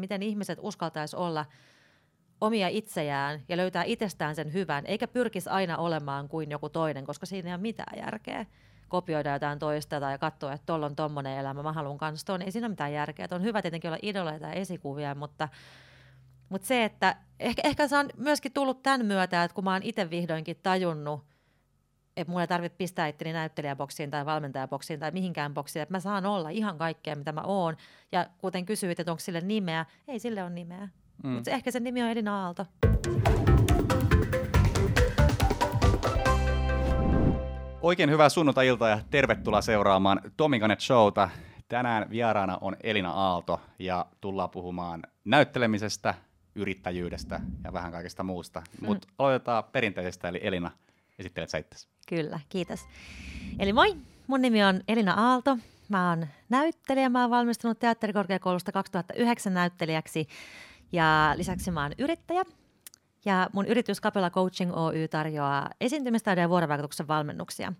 että miten ihmiset uskaltaisi olla omia itseään ja löytää itsestään sen hyvän, eikä pyrkisi aina olemaan kuin joku toinen, koska siinä ei ole mitään järkeä kopioida jotain toista tai katsoa, että tuolla on tommonen elämä, mä haluan kanssa tuon. Ei siinä ole mitään järkeä. Et on hyvä tietenkin olla idoleita ja esikuvia, mutta, mutta se, että ehkä, ehkä se on myöskin tullut tämän myötä, että kun mä oon itse vihdoinkin tajunnut, että mulla ei tarvitse pistää itteni näyttelijäboksiin tai valmentajaboksiin tai mihinkään boksiin, että mä saan olla ihan kaikkea, mitä mä oon. Ja kuten kysyit, että onko sille nimeä, ei sille ole nimeä. Mm. Mutta ehkä sen nimi on Elina Aalto. Oikein hyvää sunnuntai-iltaa ja tervetuloa seuraamaan Tomikanet Showta. Tänään vieraana on Elina Aalto ja tullaan puhumaan näyttelemisestä, yrittäjyydestä ja vähän kaikesta muusta. Mm. Mutta aloitetaan perinteisestä, eli Elina, esittelet sä Kyllä, kiitos. Eli moi, mun nimi on Elina Aalto. Mä oon näyttelijä, mä oon valmistunut teatterikorkeakoulusta 2009 näyttelijäksi ja lisäksi mä oon yrittäjä. Ja mun yritys Capella Coaching Oy tarjoaa esiintymistaidon ja vuorovaikutuksen valmennuksia.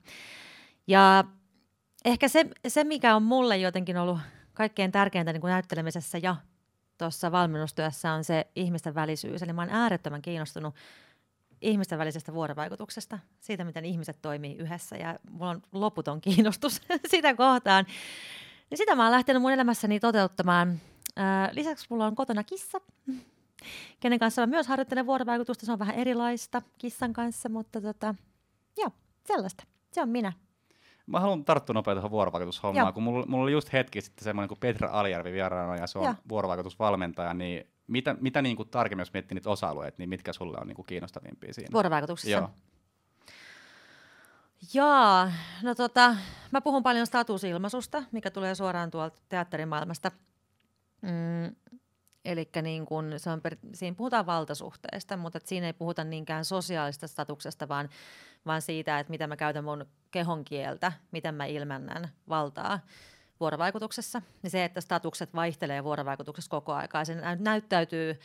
Ja ehkä se, se, mikä on mulle jotenkin ollut kaikkein tärkeintä niin kuin näyttelemisessä ja tuossa valmennustyössä on se ihmisten välisyys. Eli mä oon äärettömän kiinnostunut ihmisten välisestä vuorovaikutuksesta, siitä miten ihmiset toimii yhdessä ja mulla on loputon kiinnostus sitä kohtaan. Ja sitä mä oon lähtenyt mun elämässäni toteuttamaan. lisäksi mulla on kotona kissa, kenen kanssa mä myös harjoittelen vuorovaikutusta. Se on vähän erilaista kissan kanssa, mutta tota, joo, sellaista. Se on minä. Mä haluan tarttua nopeasti tuohon vuorovaikutushommaan, Joo. kun mulla, mulla oli just hetki sitten semmoinen kuin Petra Alijärvi vieraana ja se on Joo. vuorovaikutusvalmentaja, niin mitä, mitä niin kuin tarkemmin, jos miettii niitä osa-alueita, niin mitkä sulle on niin kuin kiinnostavimpia siinä? Vuorovaikutuksessa? Joo. Jaa, no tota, mä puhun paljon statusilmaisusta, mikä tulee suoraan tuolta teatterimaailmasta. Mm, Eli niin kun se on per, siinä puhutaan valtasuhteista, mutta siinä ei puhuta niinkään sosiaalista statuksesta, vaan, vaan siitä, että mitä mä käytän mun kehon kieltä, miten mä ilmennän valtaa vuorovaikutuksessa. Ja se, että statukset vaihtelee vuorovaikutuksessa koko aikaa, se näyttäytyy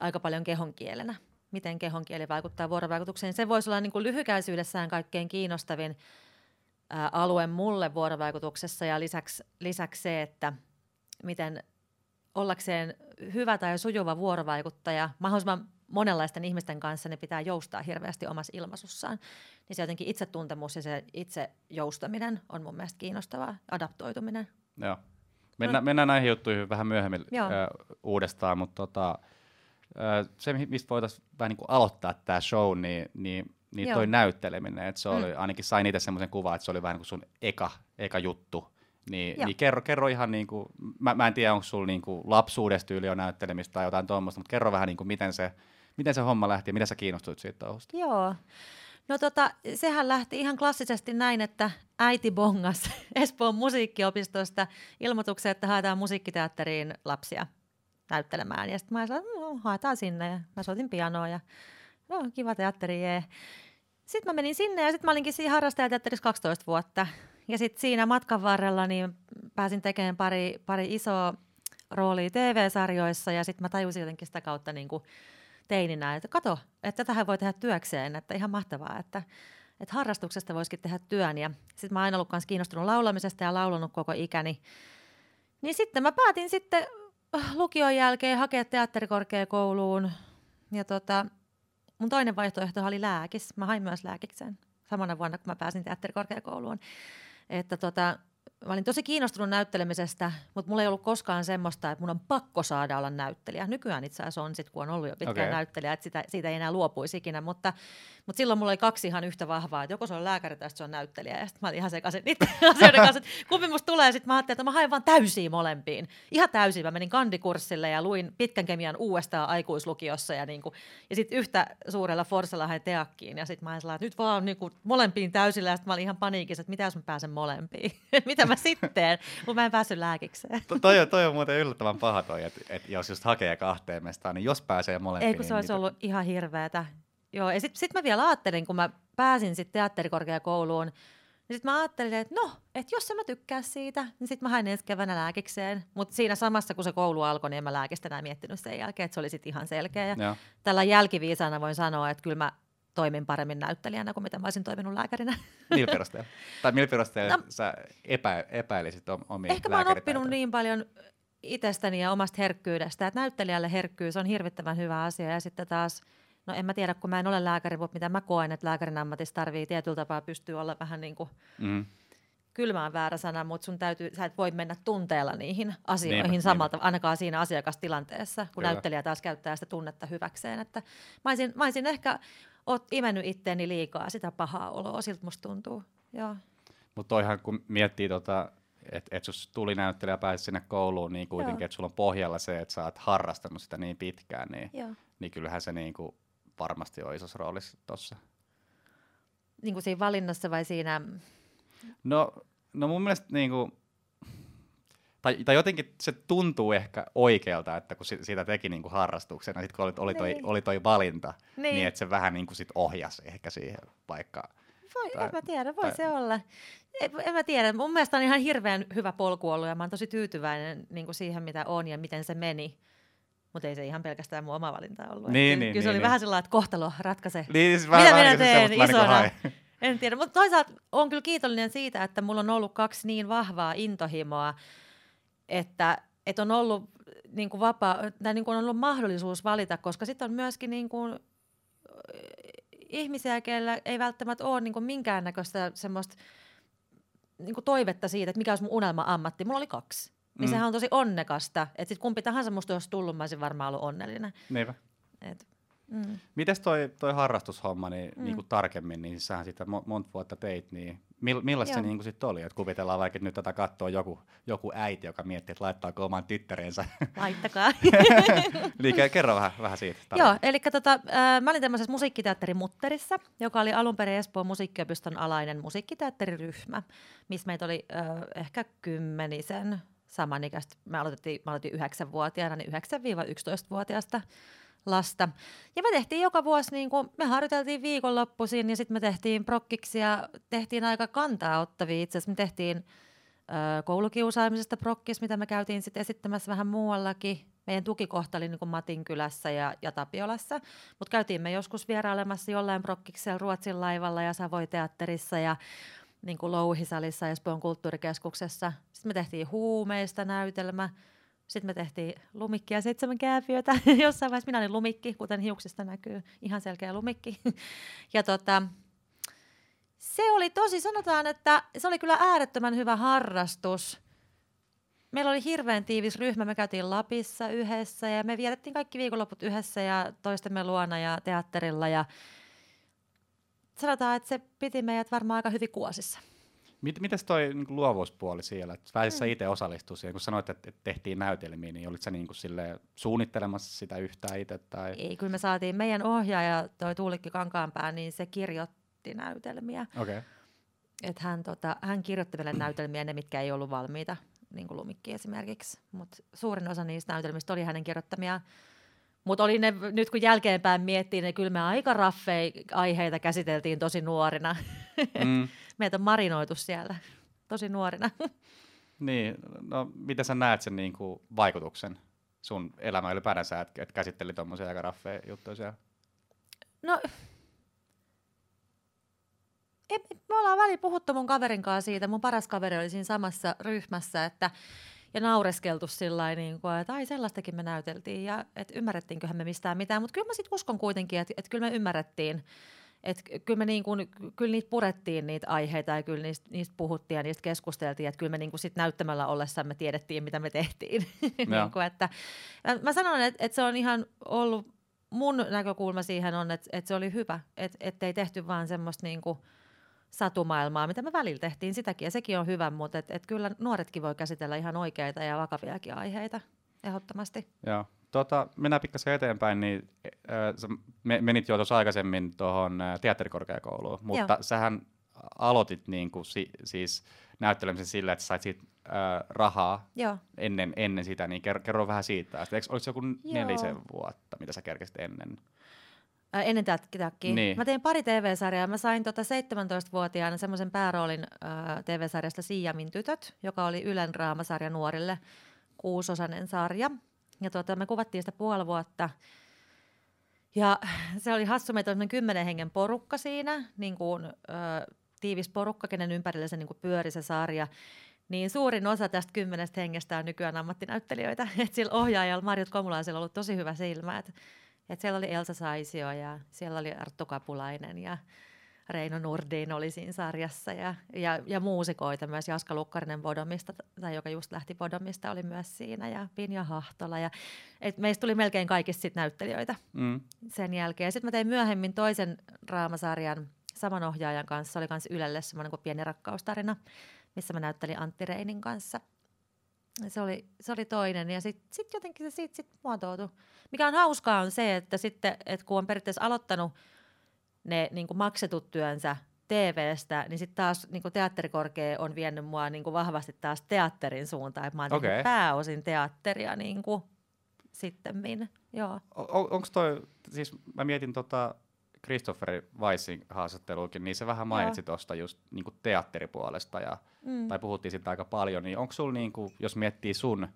aika paljon kehon kielenä. Miten kehon kieli vaikuttaa vuorovaikutukseen. Se voisi olla niin kuin lyhykäisyydessään kaikkein kiinnostavin ää, alue mulle vuorovaikutuksessa ja lisäksi, lisäksi se, että miten ollakseen hyvä tai sujuva vuorovaikuttaja mahdollisimman monenlaisten ihmisten kanssa ne pitää joustaa hirveästi omassa ilmaisussaan. Niin se jotenkin itsetuntemus ja se itse joustaminen on mun mielestä kiinnostavaa, adaptoituminen. Joo. Mennään, no. mennään näihin juttuihin vähän myöhemmin äh, uudestaan, mutta tota, äh, se, mistä voitaisiin vähän niin kuin aloittaa tämä show, niin, niin, niin toi näytteleminen, että se oli, mm. ainakin sain itse semmoisen kuvan, että se oli vähän niin kuin sun eka, eka juttu, niin, niin kerro, kerro ihan niin kuin, mä, mä en tiedä onko sulla niin kuin lapsuudesta yli on näyttelemistä tai jotain tuommoista, mutta kerro vähän niin kuin miten se, miten se homma lähti ja mitä sä kiinnostuit siitä touhusta? Joo. No tota, sehän lähti ihan klassisesti näin, että äiti bongas Espoon musiikkiopistosta ilmoituksen, että haetaan musiikkiteatteriin lapsia näyttelemään. Ja sitten mä sanoin, no, haetaan sinne ja mä soitin pianoa ja no, kiva teatteri, jee. Sitten mä menin sinne ja sitten mä olinkin siinä harrastajateatterissa 12 vuotta. Ja sitten siinä matkan varrella niin pääsin tekemään pari, pari isoa roolia TV-sarjoissa ja sitten mä tajusin jotenkin sitä kautta niin kuin teininä, että kato, että tähän voi tehdä työkseen, että ihan mahtavaa, että, että harrastuksesta voisikin tehdä työn. Ja sitten mä oon aina ollut myös kiinnostunut laulamisesta ja laulanut koko ikäni. Niin sitten mä päätin sitten lukion jälkeen hakea teatterikorkeakouluun. Ja tota, mun toinen vaihtoehto oli lääkis. Mä hain myös lääkikseen samana vuonna, kun mä pääsin teatterikorkeakouluun että tota, mä olin tosi kiinnostunut näyttelemisestä, mutta mulla ei ollut koskaan semmoista, että mun on pakko saada olla näyttelijä. Nykyään itse asiassa on, sit, kun on ollut jo pitkään okay. näyttelijä, että sitä, siitä ei enää luopuisi ikinä, mutta, mutta silloin mulla oli kaksi ihan yhtä vahvaa, että joko se on lääkäri tai se on näyttelijä. Ja sitten mä olin ihan sekaisin niiden asioiden kanssa, että kumpi musta tulee. Sitten mä ajattelin, että mä haen vaan täysiä molempiin. Ihan täysiä. Mä menin kandikurssille ja luin pitkän kemian uudestaan aikuislukiossa ja, niin kuin, ja sitten yhtä suurella Forsella hain teakkiin. Ja sitten mä ajattelin, että nyt vaan niin kuin molempiin täysillä. Ja sitten mä olin ihan paniikissa, että mitä jos mä pääsen molempiin. mitä mä sitten mutta mä en päässyt lääkikseen. To, toi, on, toi on muuten yllättävän paha toi, että et jos just hakee kahteen mestaan, niin jos pääsee molempiin. Ei kun se olisi niin ollut ihan hirveätä. Joo, ja sitten sit mä vielä ajattelin, kun mä pääsin sitten teatterikorkeakouluun, niin sitten mä ajattelin, että no, että jos mä tykkää siitä, niin sitten mä hain ensi keväänä lääkikseen. Mutta siinä samassa, kun se koulu alkoi, niin en mä lääkistä enää miettinyt sen jälkeen, että se oli sitten ihan selkeä. Ja tällä jälkiviisana voin sanoa, että kyllä mä toimin paremmin näyttelijänä kuin mitä mä olisin toiminut lääkärinä. Millä perusteella? Tai millä perusteella no, sä epä, epäilisit omia Ehkä mä oon oppinut niin paljon itsestäni ja omasta herkkyydestä. Että näyttelijälle herkkyys on hirvittävän hyvä asia ja sitten taas, no en mä tiedä, kun mä en ole lääkäri, mutta mitä mä koen, että lääkärin ammatissa tarvii tietyllä tapaa pystyy olla vähän niin kuin mm. kylmään väärä sana, mutta sun täytyy, sä et voi mennä tunteella niihin asioihin niinpä, samalta, niinpä. ainakaan siinä asiakastilanteessa, kun Kyllä. näyttelijä taas käyttää sitä tunnetta hyväkseen. Että mä olisin, mä olisin ehkä oot imennyt itteeni liikaa sitä pahaa oloa, siltä musta tuntuu. Joo. Mutta toihan kun miettii tota, että et jos tuli näyttelijä ja pääsit sinne kouluun, niin kuitenkin, että sulla on pohjalla se, että sä oot harrastanut sitä niin pitkään, niin, niin kyllähän se niin kuin varmasti on isossa roolissa tuossa. Niin kuin siinä valinnassa vai siinä? No, no mun mielestä niin kuin, tai, tai jotenkin se tuntuu ehkä oikealta, että kun siitä teki niin kuin harrastuksena, sit kun oli, oli, toi, niin. oli toi valinta, niin. niin että se vähän niin kuin sit ohjasi ehkä siihen vaikka. Voi, tai, en mä tiedä, voi tai, se olla. En, en mä tiedä, mun mielestä on ihan hirveän hyvä polku ollut ja mä oon tosi tyytyväinen niin kuin siihen, mitä on ja miten se meni. Mutta ei se ihan pelkästään mun oma valinta ollut. Niin, niin, kyllä se niin, oli niin. vähän sellainen, että kohtalo ratkaisee. Niin, siis Mitä minä teen isona? En tiedä, mutta toisaalta on kyllä kiitollinen siitä, että mulla on ollut kaksi niin vahvaa intohimoa, että, että on ollut niin kuin vapaa, tai niin kuin on ollut mahdollisuus valita, koska sitten on myöskin niin kuin, ihmisiä, keillä ei välttämättä ole niin kuin minkäännäköistä semmoista niin kuin toivetta siitä, että mikä olisi mun unelma-ammatti. Mulla oli kaksi. Niin mm. sehän on tosi onnekasta. Että sitten kumpi tahansa musta olisi tullut, mä olisin varmaan ollut onnellinen. Niinpä. Et, mm. Mites toi, toi harrastushomma niin, mm. niin kuin tarkemmin, niin sähän sitä monta vuotta teit, niin Mill, millaista se niin sitten oli? Että kuvitellaan vaikka, että nyt tätä katsoo joku, joku äiti, joka miettii, että laittaako oman tyttärensä. Laittakaa. eli kerro vähän, vähän siitä. Joo, eli tota, äh, mä olin tämmöisessä musiikkiteatterin Mutterissa, joka oli alun perin Espoon musiikkiopiston alainen musiikkiteatteriryhmä, missä meitä oli äh, ehkä kymmenisen samanikäistä. Me aloitettiin, mä aloitin yhdeksänvuotiaana, niin 9-11-vuotiaasta lasta. Ja me tehtiin joka vuosi, niin kuin, me harjoiteltiin viikonloppuisin ja sitten me tehtiin prokkiksia, tehtiin aika kantaa ottavia. Itse asiassa me tehtiin ö, koulukiusaamisesta prokkis, mitä me käytiin sitten esittämässä vähän muuallakin. Meidän tukikohta oli niin kuin Matin kylässä ja, ja Tapiolassa, mutta käytiin me joskus vierailemassa jollain prokkiksella Ruotsin laivalla ja Savoi-teatterissa ja niin kuin Louhisalissa Espoon kulttuurikeskuksessa. Sitten me tehtiin huumeista näytelmä. Sitten me tehtiin lumikkia seitsemän kääpiötä. Jossain vaiheessa minä olin lumikki, kuten hiuksista näkyy. Ihan selkeä lumikki. ja tota, se oli tosi, sanotaan, että se oli kyllä äärettömän hyvä harrastus. Meillä oli hirveän tiivis ryhmä, me käytiin Lapissa yhdessä ja me vietettiin kaikki viikonloput yhdessä ja toistemme luona ja teatterilla ja sanotaan, että se piti meidät varmaan aika hyvin kuosissa. Mit, mites toi niin luovuuspuoli siellä? Pääsit mm. itse osallistua siihen, kun sanoit, että, tehtiin näytelmiä, niin olitko sä niin kuin suunnittelemassa sitä yhtään itse? Tai? Ei, kyllä me saatiin meidän ohjaaja, toi Tuulikki Kankaanpää, niin se kirjoitti näytelmiä. Okay. Et hän, tota, hän kirjoitti meille näytelmiä, ne mitkä ei ollut valmiita, niin kuin Lumikki esimerkiksi. Mutta suurin osa niistä näytelmistä oli hänen kirjoittamia mutta oli ne, nyt kun jälkeenpäin miettii, niin kyllä me aika raffei aiheita käsiteltiin tosi nuorina. Mm. Meitä on marinoitu siellä tosi nuorina. niin, no miten sä näet sen niin kuin, vaikutuksen sun elämään ylipäänsä, että et käsitteli tuommoisia aika raffeja juttuja siellä? No, me ollaan väliin puhuttu mun kaverin kanssa siitä, mun paras kaveri oli siinä samassa ryhmässä, että ja naureskeltu sillä niin kuin, että ai sellaistakin me näyteltiin ja että ymmärrettiinköhän me mistään mitään, mutta kyllä mä sitten uskon kuitenkin, että, että kyllä me ymmärrettiin, että kyllä me niin kuin, kyllä niitä purettiin niitä aiheita ja kyllä niistä, niistä puhuttiin ja niistä keskusteltiin, että kyllä me niin kuin sit näyttämällä ollessamme tiedettiin, mitä me tehtiin. niin kuin, että, mä sanon, että, että se on ihan ollut, mun näkökulma siihen on, että, että se oli hyvä, että ei tehty vaan semmoista niin kuin, satumaailmaa, mitä me välillä tehtiin sitäkin, ja sekin on hyvä, mutta et, et kyllä nuoretkin voi käsitellä ihan oikeita ja vakaviakin aiheita, ehdottomasti. Joo. Tota, mennään pikkasen eteenpäin, niin äh, sä menit jo tuossa aikaisemmin tuohon äh, teatterikorkeakouluun, mutta Joo. sähän aloitit niin kuin, si, siis näyttelemisen sillä, että sait siitä äh, rahaa Joo. Ennen, ennen sitä, niin kerro, kerro vähän siitä. Eikö, oliko se joku Joo. nelisen vuotta, mitä sä kerkesit ennen? Ää, ennen tätäkin. Niin. Mä tein pari TV-sarjaa. Mä sain tota 17-vuotiaana semmoisen pääroolin äh, TV-sarjasta Siiamin tytöt, joka oli Ylen raamasarja nuorille, kuusosainen sarja. Ja tota, me kuvattiin sitä puoli vuotta. Ja se oli hassu, meitä oli kymmenen hengen porukka siinä, niin kuin, äh, tiivis porukka, kenen ympärillä se niin kuin pyöri se sarja. niin suurin osa tästä kymmenestä hengestä on nykyään ammattinäyttelijöitä. Et sillä ohjaajalla Marjut Komulaisella on ollut tosi hyvä silmä. Et, et siellä oli Elsa Saisio ja siellä oli Arttu Kapulainen ja Reino Nurdin oli siinä sarjassa ja, ja, ja muusikoita myös. Jaska Lukkarinen Bodomista, tai joka just lähti Bodomista, oli myös siinä ja Pinja Hahtola. Ja, et meistä tuli melkein kaikista sit näyttelijöitä mm. sen jälkeen. Sitten mä tein myöhemmin toisen raamasarjan saman ohjaajan kanssa. Se oli myös Ylelle semmoinen kuin pieni rakkaustarina, missä mä näyttelin Antti Reinin kanssa. Se oli, se oli toinen ja sitten sit jotenkin se siitä sit muotoutui. Mikä on hauskaa on se, että sitten, että kun on periaatteessa aloittanut – ne niin kuin maksetut työnsä TVstä, niin sitten taas niin kuin teatterikorkea on vienyt mua niin kuin vahvasti taas teatterin suuntaan. Mä oon okay. pääosin teatteria niin kuin sittemmin. Joo. On, Onko toi, siis mä mietin tota Christopher Weissin haastatteluukin, niin se vähän mainitsi tuosta just niin kuin teatteripuolesta, ja, mm. tai puhuttiin siitä aika paljon, niin onko sulla, niin kuin, jos miettii sun,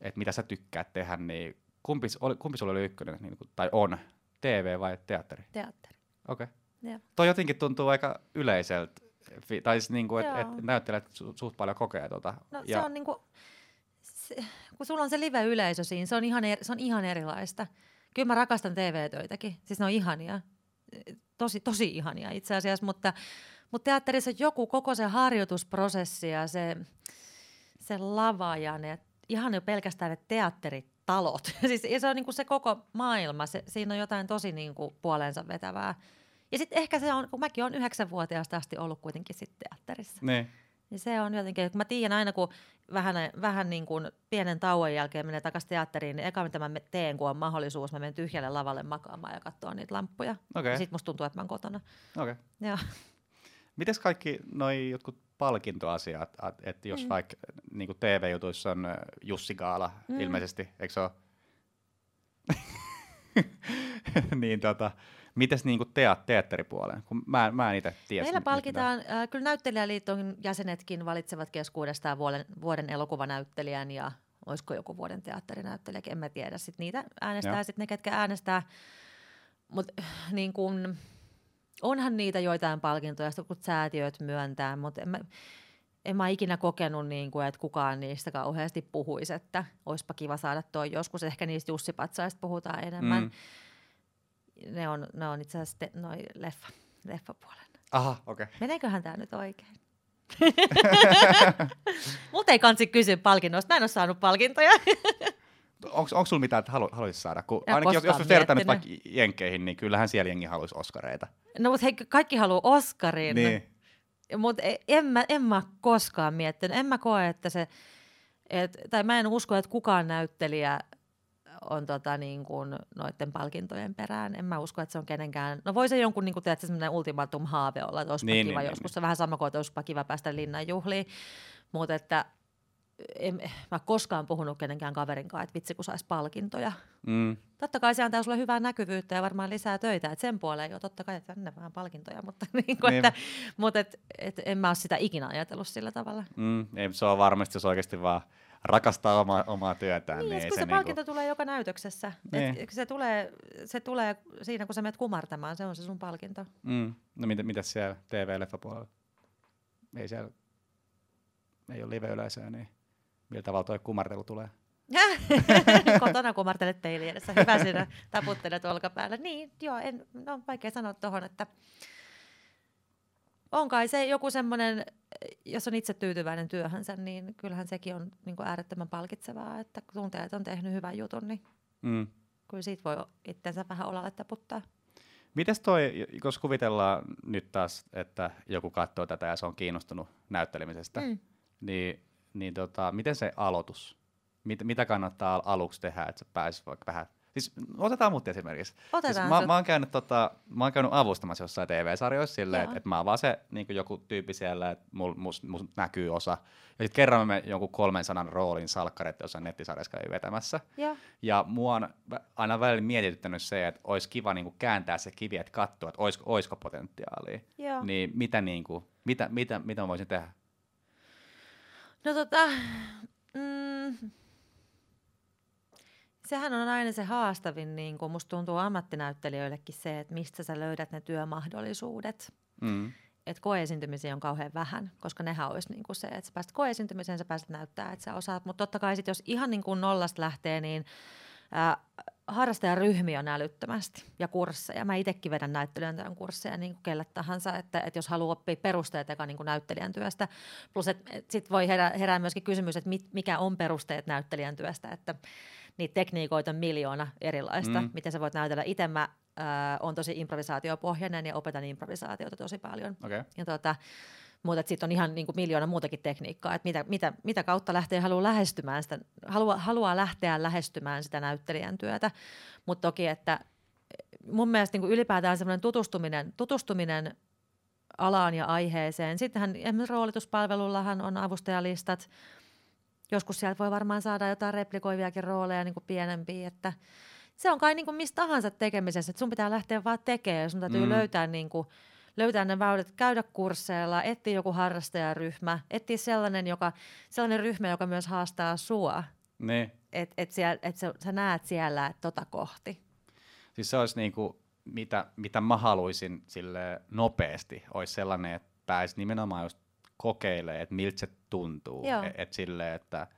että mitä sä tykkäät tehdä, niin kumpi, kumpi sulla oli ykkönen, niin kuin, tai on, TV vai teatteri? Teatteri. Okei. Okay. Toi jotenkin tuntuu aika yleiseltä, tai siis niinku, että et näyttelijät su- suht paljon kokee tota. No ja... se on niinku, se, kun sulla on se live-yleisö siinä, se on, ihan eri, se on ihan erilaista. Kyllä mä rakastan TV-töitäkin, siis ne on ihania, tosi, tosi ihania itse asiassa, mutta, mutta teatterissa joku koko se harjoitusprosessi ja se, se lava ja ne, ihan jo pelkästään ne teatterit talot. siis se on niinku se koko maailma, se, siinä on jotain tosi niinku puoleensa vetävää. Ja sitten ehkä se on, kun mäkin olen yhdeksänvuotiaasta asti ollut kuitenkin sitten teatterissa. Niin. Ja se on jotenkin, kun mä tiedän aina, kun vähän, vähän niin kuin pienen tauon jälkeen menee takaisin teatteriin, niin eka mitä mä teen, kun on mahdollisuus, mä menen tyhjälle lavalle makaamaan ja katsoa niitä lamppuja. Okay. Ja sitten musta tuntuu, että mä oon kotona. Okei. Okay. Mites kaikki noi jotkut palkintoasiat, että jos mm. vaikka niin TV-jutuissa on Jussi Gaala mm. ilmeisesti, eikö se ole? niin tota, Mites niinku teat, teatteripuolen? Kun mä, mä en itse tiedä. Meillä palkitaan, äh, kyllä näyttelijäliiton jäsenetkin valitsevat keskuudestaan vuoden, vuoden elokuvanäyttelijän ja olisiko joku vuoden teatterinäyttelijä, en mä tiedä. Sitten niitä äänestää sitten ne, ketkä äänestää. Mutta niin kun, onhan niitä joitain palkintoja, kun säätiöt myöntää, mutta en mä, en mä ikinä kokenut, niin kuin, että kukaan niistä kauheasti puhuisi, että olisipa kiva saada toi joskus. Ehkä niistä Jussi-patsaista puhutaan enemmän. Mm ne on, ne on itse asiassa te, noi leffa, leffapuolen. Aha, okei. Okay. Meneeköhän tämä nyt oikein? Multa ei kansi kysyä palkinnosta. Mä en ole saanut palkintoja. onko sulla mitään, että halu, haluaisi saada? Kun ainakin jos, jos vertaa nyt vaikka Jenkkeihin, niin kyllähän siellä jengi haluaisi Oskareita. No mutta hei, kaikki haluaa Oskarin. Niin. Mutta e, en mä, en mä koskaan miettinyt. En mä koe, että se, et, tai mä en usko, että kukaan näyttelijä on tota, niin kuin noiden palkintojen perään. En mä usko, että se on kenenkään. No voi se jonkun niin kuin, teet, semmoinen ultimatum haave olla, että olisipa niin, kiva niin, joskus. Niin. Se vähän sama kuin, että olisipa kiva päästä linnanjuhliin. Mutta että en mä koskaan puhunut kenenkään kaverin kanssa, että vitsi kun saisi palkintoja. Mm. Totta kai se antaa sulle hyvää näkyvyyttä ja varmaan lisää töitä, että sen puoleen jo totta kai, että tänne vähän palkintoja, mutta, niin kuin, niin. Että, mutta et, et, en mä ole sitä ikinä ajatellut sillä tavalla. Mm, ei, se on varmasti, jos oikeasti vaan rakastaa oma, omaa työtään. Niin, niin kun se, se palkinto niinku... tulee joka näytöksessä. Niin. Et se, tulee, se tulee siinä, kun sä menet kumartamaan, se on se sun palkinto. Mm. No mitä, mitä siellä TV-leffapuolella? Ei siellä, ei ole live-yleisöä, niin millä tavalla tuo kumartelu tulee? Kotona kumartelet peili edessä. Hyvä siinä taputtelet olkapäällä. Niin, joo, en, no, vaikea sanoa tuohon, että on kai se joku semmoinen, jos on itse tyytyväinen työhönsä, niin kyllähän sekin on niin kuin äärettömän palkitsevaa, että kun tuntee, että on tehnyt hyvän jutun, niin mm. kyllä siitä voi itsensä vähän olalle taputtaa. Mites toi, jos kuvitellaan nyt taas, että joku katsoo tätä ja se on kiinnostunut näyttelemisestä, mm. niin, niin tota, miten se aloitus, mit, mitä kannattaa aluksi tehdä, että sä pääsis vaikka vähän Siis otetaan mut esimerkiksi. Otetaan siis mä, mä, oon käynyt, tota, mä oon käynyt avustamassa jossain TV-sarjoissa silleen, että et mä oon vaan se niin joku tyyppi siellä, että mul, mus, mus näkyy osa. Ja sitten kerran me jonkun 300 roolin salkkaret jossain nettisarjassa käy vetämässä. Ja. ja mua on aina välillä mietityttänyt se, että olisi kiva niin kääntää se kivi, että katsoa, että olisiko, olisiko potentiaalia. Joo. Niin mitä, niin kuin, mitä, mitä, mitä mä voisin tehdä? No tota, mm, sehän on aina se haastavin, niin kuin musta tuntuu ammattinäyttelijöillekin se, että mistä sä löydät ne työmahdollisuudet. Mm. että koeesiintymisiä on kauhean vähän, koska nehän olisi niin kuin se, että sä pääset koeesiintymiseen, sä pääset näyttää, että sä osaat. Mutta totta kai sit, jos ihan niin kuin nollasta lähtee, niin ää, harrastajaryhmiä on älyttömästi ja kursseja. Mä itsekin vedän näyttelijän kursseja niin kuin kelle tahansa, että, että jos haluaa oppia perusteet eka niin kuin näyttelijän työstä. Plus, että et sitten voi herää, herää myöskin kysymys, että mit, mikä on perusteet näyttelijän työstä, että niitä tekniikoita on miljoona erilaista, mm. miten sä voit näytellä. Itse mä äh, on tosi improvisaatiopohjainen ja opetan improvisaatiota tosi paljon. Okay. Ja tuota, mutta sitten on ihan niin kuin miljoona muutakin tekniikkaa, että mitä, mitä, mitä kautta lähtee haluaa lähestymään sitä, haluaa, haluaa lähteä lähestymään sitä näyttelijän työtä. Mutta toki, että mun mielestä niin kuin ylipäätään semmoinen tutustuminen, tutustuminen alaan ja aiheeseen. Sittenhän esimerkiksi roolituspalvelullahan on avustajalistat. Joskus sieltä voi varmaan saada jotain replikoiviakin rooleja niin kuin pienempiä, että – se on kai niin kuin mistä tahansa tekemisessä, että sun pitää lähteä vaan tekemään, sun täytyy mm. löytää, niin kuin, löytää ne väylät, käydä kursseilla, etsiä joku harrastajaryhmä, etsiä sellainen, joka, sellainen ryhmä, joka myös haastaa sua. Niin. Että et siellä, et sä, sä näet siellä et tota kohti. Siis se olisi niin kuin, mitä, mitä mä haluaisin sille nopeasti, olisi sellainen, että pääisi nimenomaan just kokeilemaan, että miltä se tuntuu. Että et sille, että –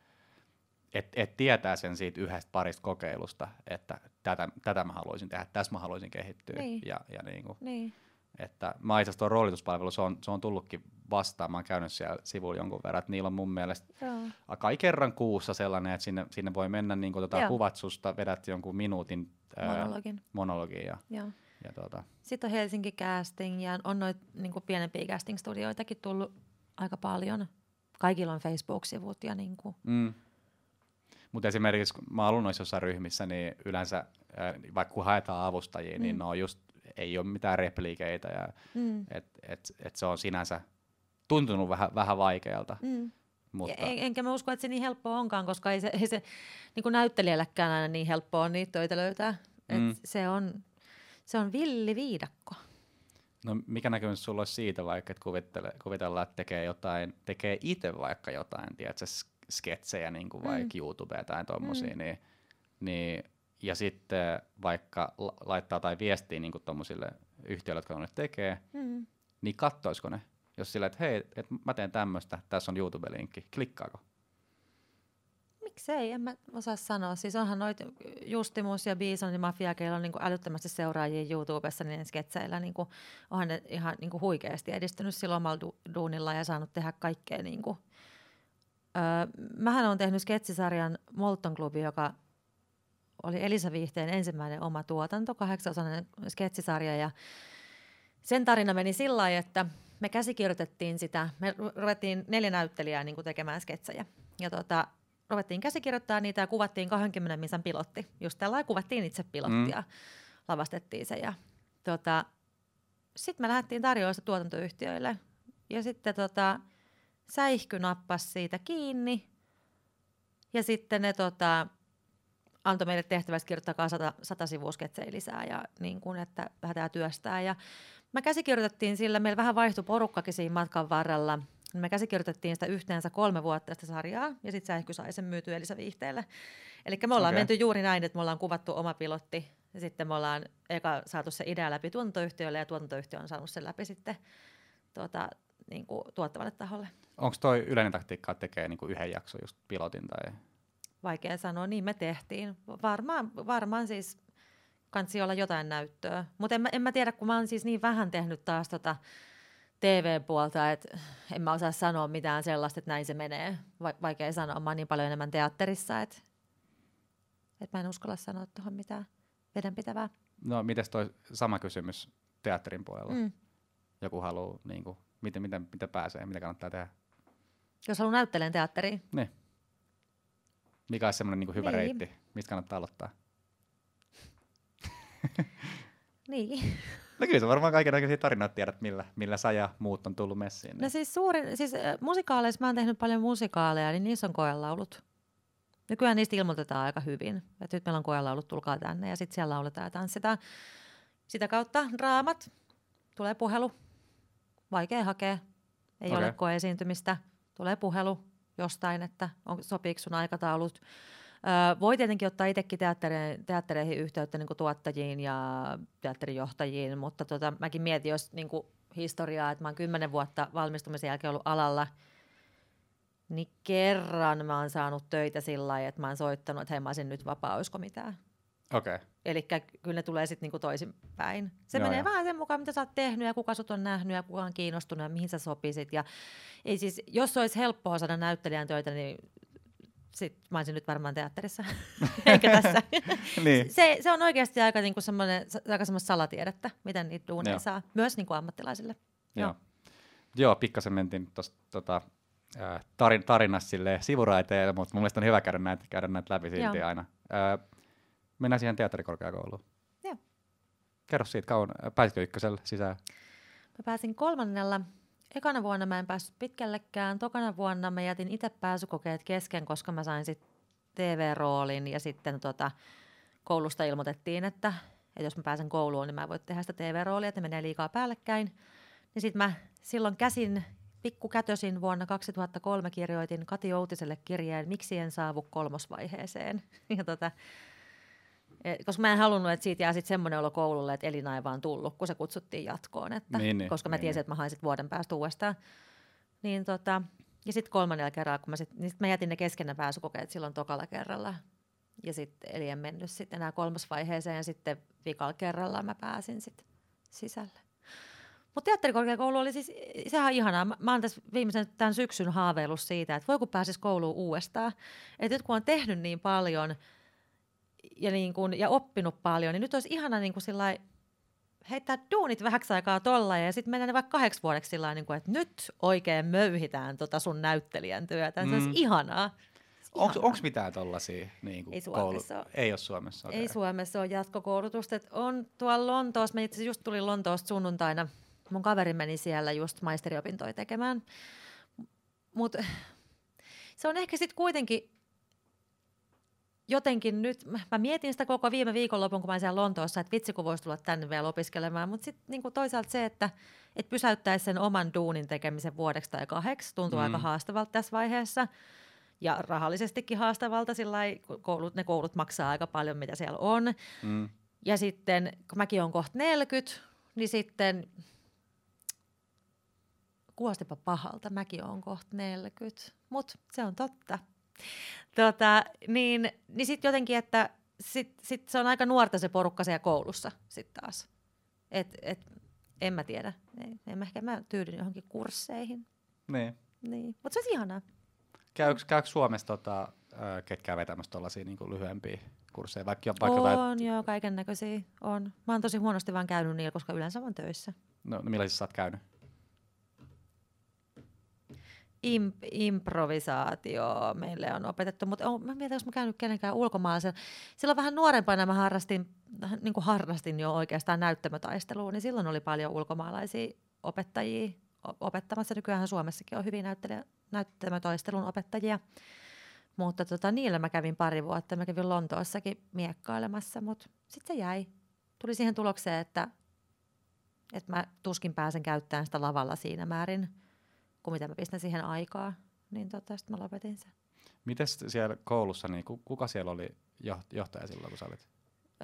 et, et tietää sen siitä yhdestä parista kokeilusta, että tätä, tätä mä haluaisin tehdä, tässä mä haluaisin kehittyä. Niin. Ja, ja niin kuin, niin. Että mä itse asiassa roolituspalvelu, se on, se on tullutkin vastaan, mä oon käynyt siellä sivulla jonkun verran, että niillä on mun mielestä Joo. kai kerran kuussa sellainen, että sinne, sinne voi mennä niin kuin tota kuvat susta, vedät jonkun minuutin monologin, ää, monologin ja, Joo. ja tuota. Sitten on Helsinki Casting ja on noita niin pienempiä casting-studioitakin tullut aika paljon. Kaikilla on Facebook-sivut ja niin kuin, mm mutta esimerkiksi kun mä ollut noissa jossain ryhmissä, niin yleensä äh, vaikka kun haetaan avustajia, niin mm. niin ne on just, ei ole mitään repliikeitä. Ja mm. et, et, et se on sinänsä tuntunut vähän, vähän vaikealta. Mm. Mutta... En, enkä mä usko, että se niin helppoa onkaan, koska ei se, ei se niin kuin näyttelijälläkään aina niin helppoa niitä töitä löytää. Et mm. se, on, se on villi viidakko. No mikä näkemys sulla olisi siitä vaikka, että kuvitellaan, että tekee jotain, tekee itse vaikka jotain, tiedätkö, sketsejä niin kuin vaikka mm. YouTubea tai tuommoisia, mm. niin, niin, ja sitten vaikka laittaa tai viestiä niin tuommoisille yhtiöille, jotka nyt tekee, mm. niin kattoisiko ne? Jos sillä, että hei, et mä teen tämmöistä, tässä on YouTube-linkki, klikkaako? Miksei, en mä osaa sanoa. Siis onhan noit Justimus ja Bison ja Mafia, keillä on niin älyttömästi seuraajia YouTubessa niin sketseillä. Niin kuin, onhan ne ihan niin kuin huikeasti edistynyt silloin omalla du- duunilla ja saanut tehdä kaikkea niin kuin, Öö, mähän olen tehnyt sketsisarjan Molton Klubi, joka oli Elisa Viihteen ensimmäinen oma tuotanto, kahdeksasosainen sketsisarja ja sen tarina meni sillä lailla, että me käsikirjoitettiin sitä, me ruvettiin neljä näyttelijää niin kuin tekemään sketsejä ja tota, ruvettiin käsikirjoittaa niitä ja kuvattiin 20 misan pilotti. Just tällä kuvattiin itse pilottia, mm. lavastettiin se ja tota, sitten me lähdettiin tarjoamaan tuotantoyhtiöille ja sitten tota, säihky nappasi siitä kiinni ja sitten ne tota, antoi meille tehtäväksi kirjoittakaa sata, sata sivua sketsejä lisää ja niin kuin, että lähdetään työstää. Ja mä käsikirjoitettiin sillä, meillä vähän vaihtui porukkakin siinä matkan varrella. Me käsikirjoitettiin sitä yhteensä kolme vuotta sitä sarjaa ja sitten Säihky sai sen myytyä Elisa Viihteelle. Eli me ollaan okay. menty juuri näin, että me ollaan kuvattu oma pilotti ja sitten me ollaan eka saatu se idea läpi tuotantoyhtiölle ja tuotantoyhtiö on saanut sen läpi sitten tuota, niin kuin tuottavalle taholle. Onko toi yleinen taktiikka, että tekee niin kuin yhden jakson just pilotin tai? Vaikea sanoa, niin me tehtiin. Varmaan, varmaan siis kansi olla jotain näyttöä. Mutta en, en mä tiedä, kun mä oon siis niin vähän tehnyt taas tota TV-puolta, että en mä osaa sanoa mitään sellaista, että näin se menee. Va- vaikea sanoa, mä oon niin paljon enemmän teatterissa, että, että mä en uskalla sanoa tuohon mitään vedenpitävää. No, mites toi sama kysymys teatterin puolella? Mm. Joku haluaa niin kuin, miten, miten, miten pääsee, mitä kannattaa tehdä? Jos haluaa näyttelemään teatteriin. Niin. Mikä olisi semmoinen niin hyvä niin. reitti, mistä kannattaa aloittaa? niin. No kyllä sä varmaan kaikenlaisia tarinoita tiedät, millä, millä sä ja muut on tullut messiin. Niin. No siis, suuri, siis äh, musikaaleissa mä oon tehnyt paljon musikaaleja, niin niissä on koelaulut. Nykyään niistä ilmoitetaan aika hyvin. Että nyt meillä on koelaulut, tulkaa tänne ja sitten siellä lauletaan ja tanssitaan. Sitä kautta draamat, tulee puhelu, vaikea hakea, ei okay. ole koeesiintymistä, tulee puhelu jostain, että on, sopiiko sun aikataulut. Öö, voi tietenkin ottaa itsekin teattereihin, teattereihin yhteyttä niin tuottajiin ja teatterijohtajiin, mutta tota, mäkin mietin, jos niin kuin, historiaa, että mä oon kymmenen vuotta valmistumisen jälkeen ollut alalla, niin kerran mä oon saanut töitä sillä lailla, että mä oon soittanut, että hei mä olisin nyt vapaa, olisiko mitään. Okei. Okay. Eli kyllä ne tulee sitten niinku toisinpäin. Se joo, menee joo. vähän sen mukaan, mitä sä oot tehnyt ja kuka sut on nähnyt ja kuka on kiinnostunut ja mihin sä sopisit. Ja ei siis, jos olisi helppoa saada näyttelijän töitä, niin sit mä olisin nyt varmaan teatterissa, eikä tässä. niin. se, se, on oikeasti aika, niinku semmoinen, aika semmoista salatiedettä, miten niitä duuneja saa, myös niinku ammattilaisille. Joo, joo. joo pikkasen mentiin tuosta tota, tarin, tarinassa sivuraiteille, mutta mun mielestä on hyvä käydä näitä, käydä näitä läpi silti joo. aina. Ö, mennään siihen teatterikorkeakouluun. Joo. Kerro siitä, kauan, pääsitkö ykkösellä sisään? Mä pääsin kolmannella ekana vuonna mä en päässyt pitkällekään. Tokana vuonna mä jätin itse pääsykokeet kesken, koska mä sain sitten TV-roolin ja sitten tota, koulusta ilmoitettiin, että, että jos mä pääsen kouluun, niin mä voin tehdä sitä TV-roolia, että menee liikaa päällekkäin. Niin sitten mä silloin käsin pikkukätösin vuonna 2003 kirjoitin Kati Outiselle kirjeen Miksi en saavu kolmosvaiheeseen. Ja tota, et, koska mä en halunnut, että siitä jää sitten semmoinen olo koululle, että Elina ei vaan tullut, kun se kutsuttiin jatkoon. Että, niin, niin, koska mä niin, tiesin, niin. että mä hain sit vuoden päästä uudestaan. Niin tota, ja sitten kolmannella kerralla, kun mä, sit, niin sit mä jätin ne kesken pääsykokeet silloin tokalla kerralla. Ja sitten, eli en mennyt sitten enää kolmosvaiheeseen ja sitten vikalla kerralla mä pääsin sitten sisälle. Mutta teatterikorkeakoulu oli siis, sehän on ihanaa. Mä, mä oon tässä viimeisen tämän syksyn haaveillut siitä, että voi kun pääsis kouluun uudestaan. Että nyt kun on tehnyt niin paljon – ja, niin kuin, ja oppinut paljon, niin nyt olisi ihana niin kuin sillai, heittää duunit vähäksi aikaa tolla ja sitten mennään vaikka kahdeksi vuodeksi sillä niin kuin, että nyt oikein möyhitään tota sun näyttelijän työtä. Mm. Se olisi mm. ihanaa. Onko mitään tollaisia niin ei Suomessa koulu... Ei ole Suomessa. Okay. Ei Suomessa ole jatkokoulutusta. on tuolla Lontoossa, mä itse just tulin Lontoosta sunnuntaina, mun kaveri meni siellä just maisteriopintoja tekemään. Mutta se on ehkä sitten kuitenkin jotenkin nyt, mä mietin sitä koko viime viikonlopun, kun mä olin siellä Lontoossa, että vitsi kun voisi tulla tänne vielä opiskelemaan, mutta sitten niin toisaalta se, että et pysäyttäisi sen oman duunin tekemisen vuodeksi tai kahdeksi, tuntuu mm. aika haastavalta tässä vaiheessa ja rahallisestikin haastavalta, sillä koulut, ne koulut maksaa aika paljon, mitä siellä on. Mm. Ja sitten, kun mäkin olen kohta 40, niin sitten kuostipa pahalta, mäkin olen kohta 40, mutta se on totta. Tota, niin niin sitten jotenkin, että sit, sit se on aika nuorta se porukka siellä koulussa sitten taas. Et, et, en mä tiedä. En, en mä ehkä mä tyydyn johonkin kursseihin. Niin. niin. Mutta se olisi ihanaa. Käykö, käykö Suomessa tota, ketkään vetämässä tuollaisia niin lyhyempiä kursseja? Vaikka, vaikka on, tai... joo, kaiken näköisiä on. Mä oon tosi huonosti vaan käynyt niillä, koska yleensä on töissä. No, no millaisissa sä oot käynyt? Imp- improvisaatio meille on opetettu, mutta on, mä mietin, jos mä käynyt kenenkään ulkomaalaisen. Silloin vähän nuorempana mä harrastin, niin kuin harrastin jo oikeastaan näyttämötaistelua, niin silloin oli paljon ulkomaalaisia opettajia opettamassa. Nykyään Suomessakin on hyvin näyttämötaistelun opettajia. Mutta tota, niillä mä kävin pari vuotta. Mä kävin Lontoossakin miekkailemassa, mutta sitten se jäi. Tuli siihen tulokseen, että, että mä tuskin pääsen käyttämään sitä lavalla siinä määrin – kuin mitä mä pistän siihen aikaa, niin tota, sitten mä lopetin sen. Miten siellä koulussa, niin kuka siellä oli johtaja silloin, kun sä olit?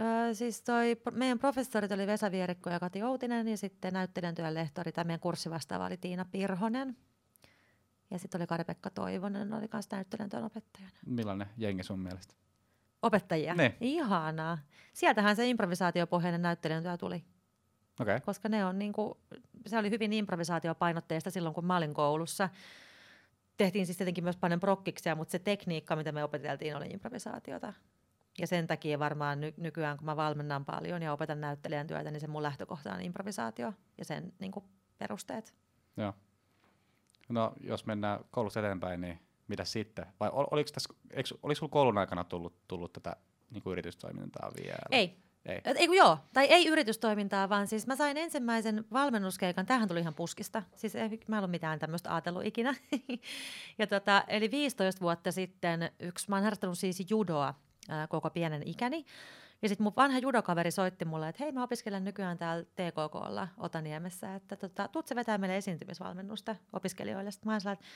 Öö, siis toi, meidän professorit oli Vesa Vierikko ja Kati Outinen ja sitten näyttelijän työn lehtori tai meidän kurssivastaava oli Tiina Pirhonen. Ja sitten oli Kari-Pekka Toivonen, oli myös näyttelijän työn opettajana. Millainen jengi sun mielestä? Opettajia? Ne. Ihanaa. Sieltähän se improvisaatiopohjainen näyttelijän työ tuli. Okay. Koska ne on niinku, se oli hyvin improvisaatiopainotteista silloin, kun mä olin koulussa. Tehtiin siis tietenkin myös paljon prokkiksia, mutta se tekniikka, mitä me opeteltiin, oli improvisaatiota. Ja sen takia varmaan ny- nykyään, kun mä valmennan paljon ja opetan näyttelijän työtä, niin se mun lähtökohta on improvisaatio ja sen niin kuin, perusteet. Joo. No, jos mennään koulusta eteenpäin, niin mitä sitten? Vai ol, oliko, tässä, eikö, oliko sulla koulun aikana tullut, tullut tätä niin kuin yritystoimintaa vielä? Ei, ei. kun joo, tai ei yritystoimintaa, vaan siis mä sain ensimmäisen valmennuskeikan, tähän tuli ihan puskista, siis ei, mä en ollut mitään tämmöistä ajatellut ikinä. ja tota, eli 15 vuotta sitten yksi, mä oon harrastanut siis judoa ää, koko pienen ikäni, ja sitten mun vanha judokaveri soitti mulle, että hei mä opiskelen nykyään täällä TKKlla Otaniemessä, että tota, tuut se vetää meille esiintymisvalmennusta opiskelijoille. Sitten mä oon että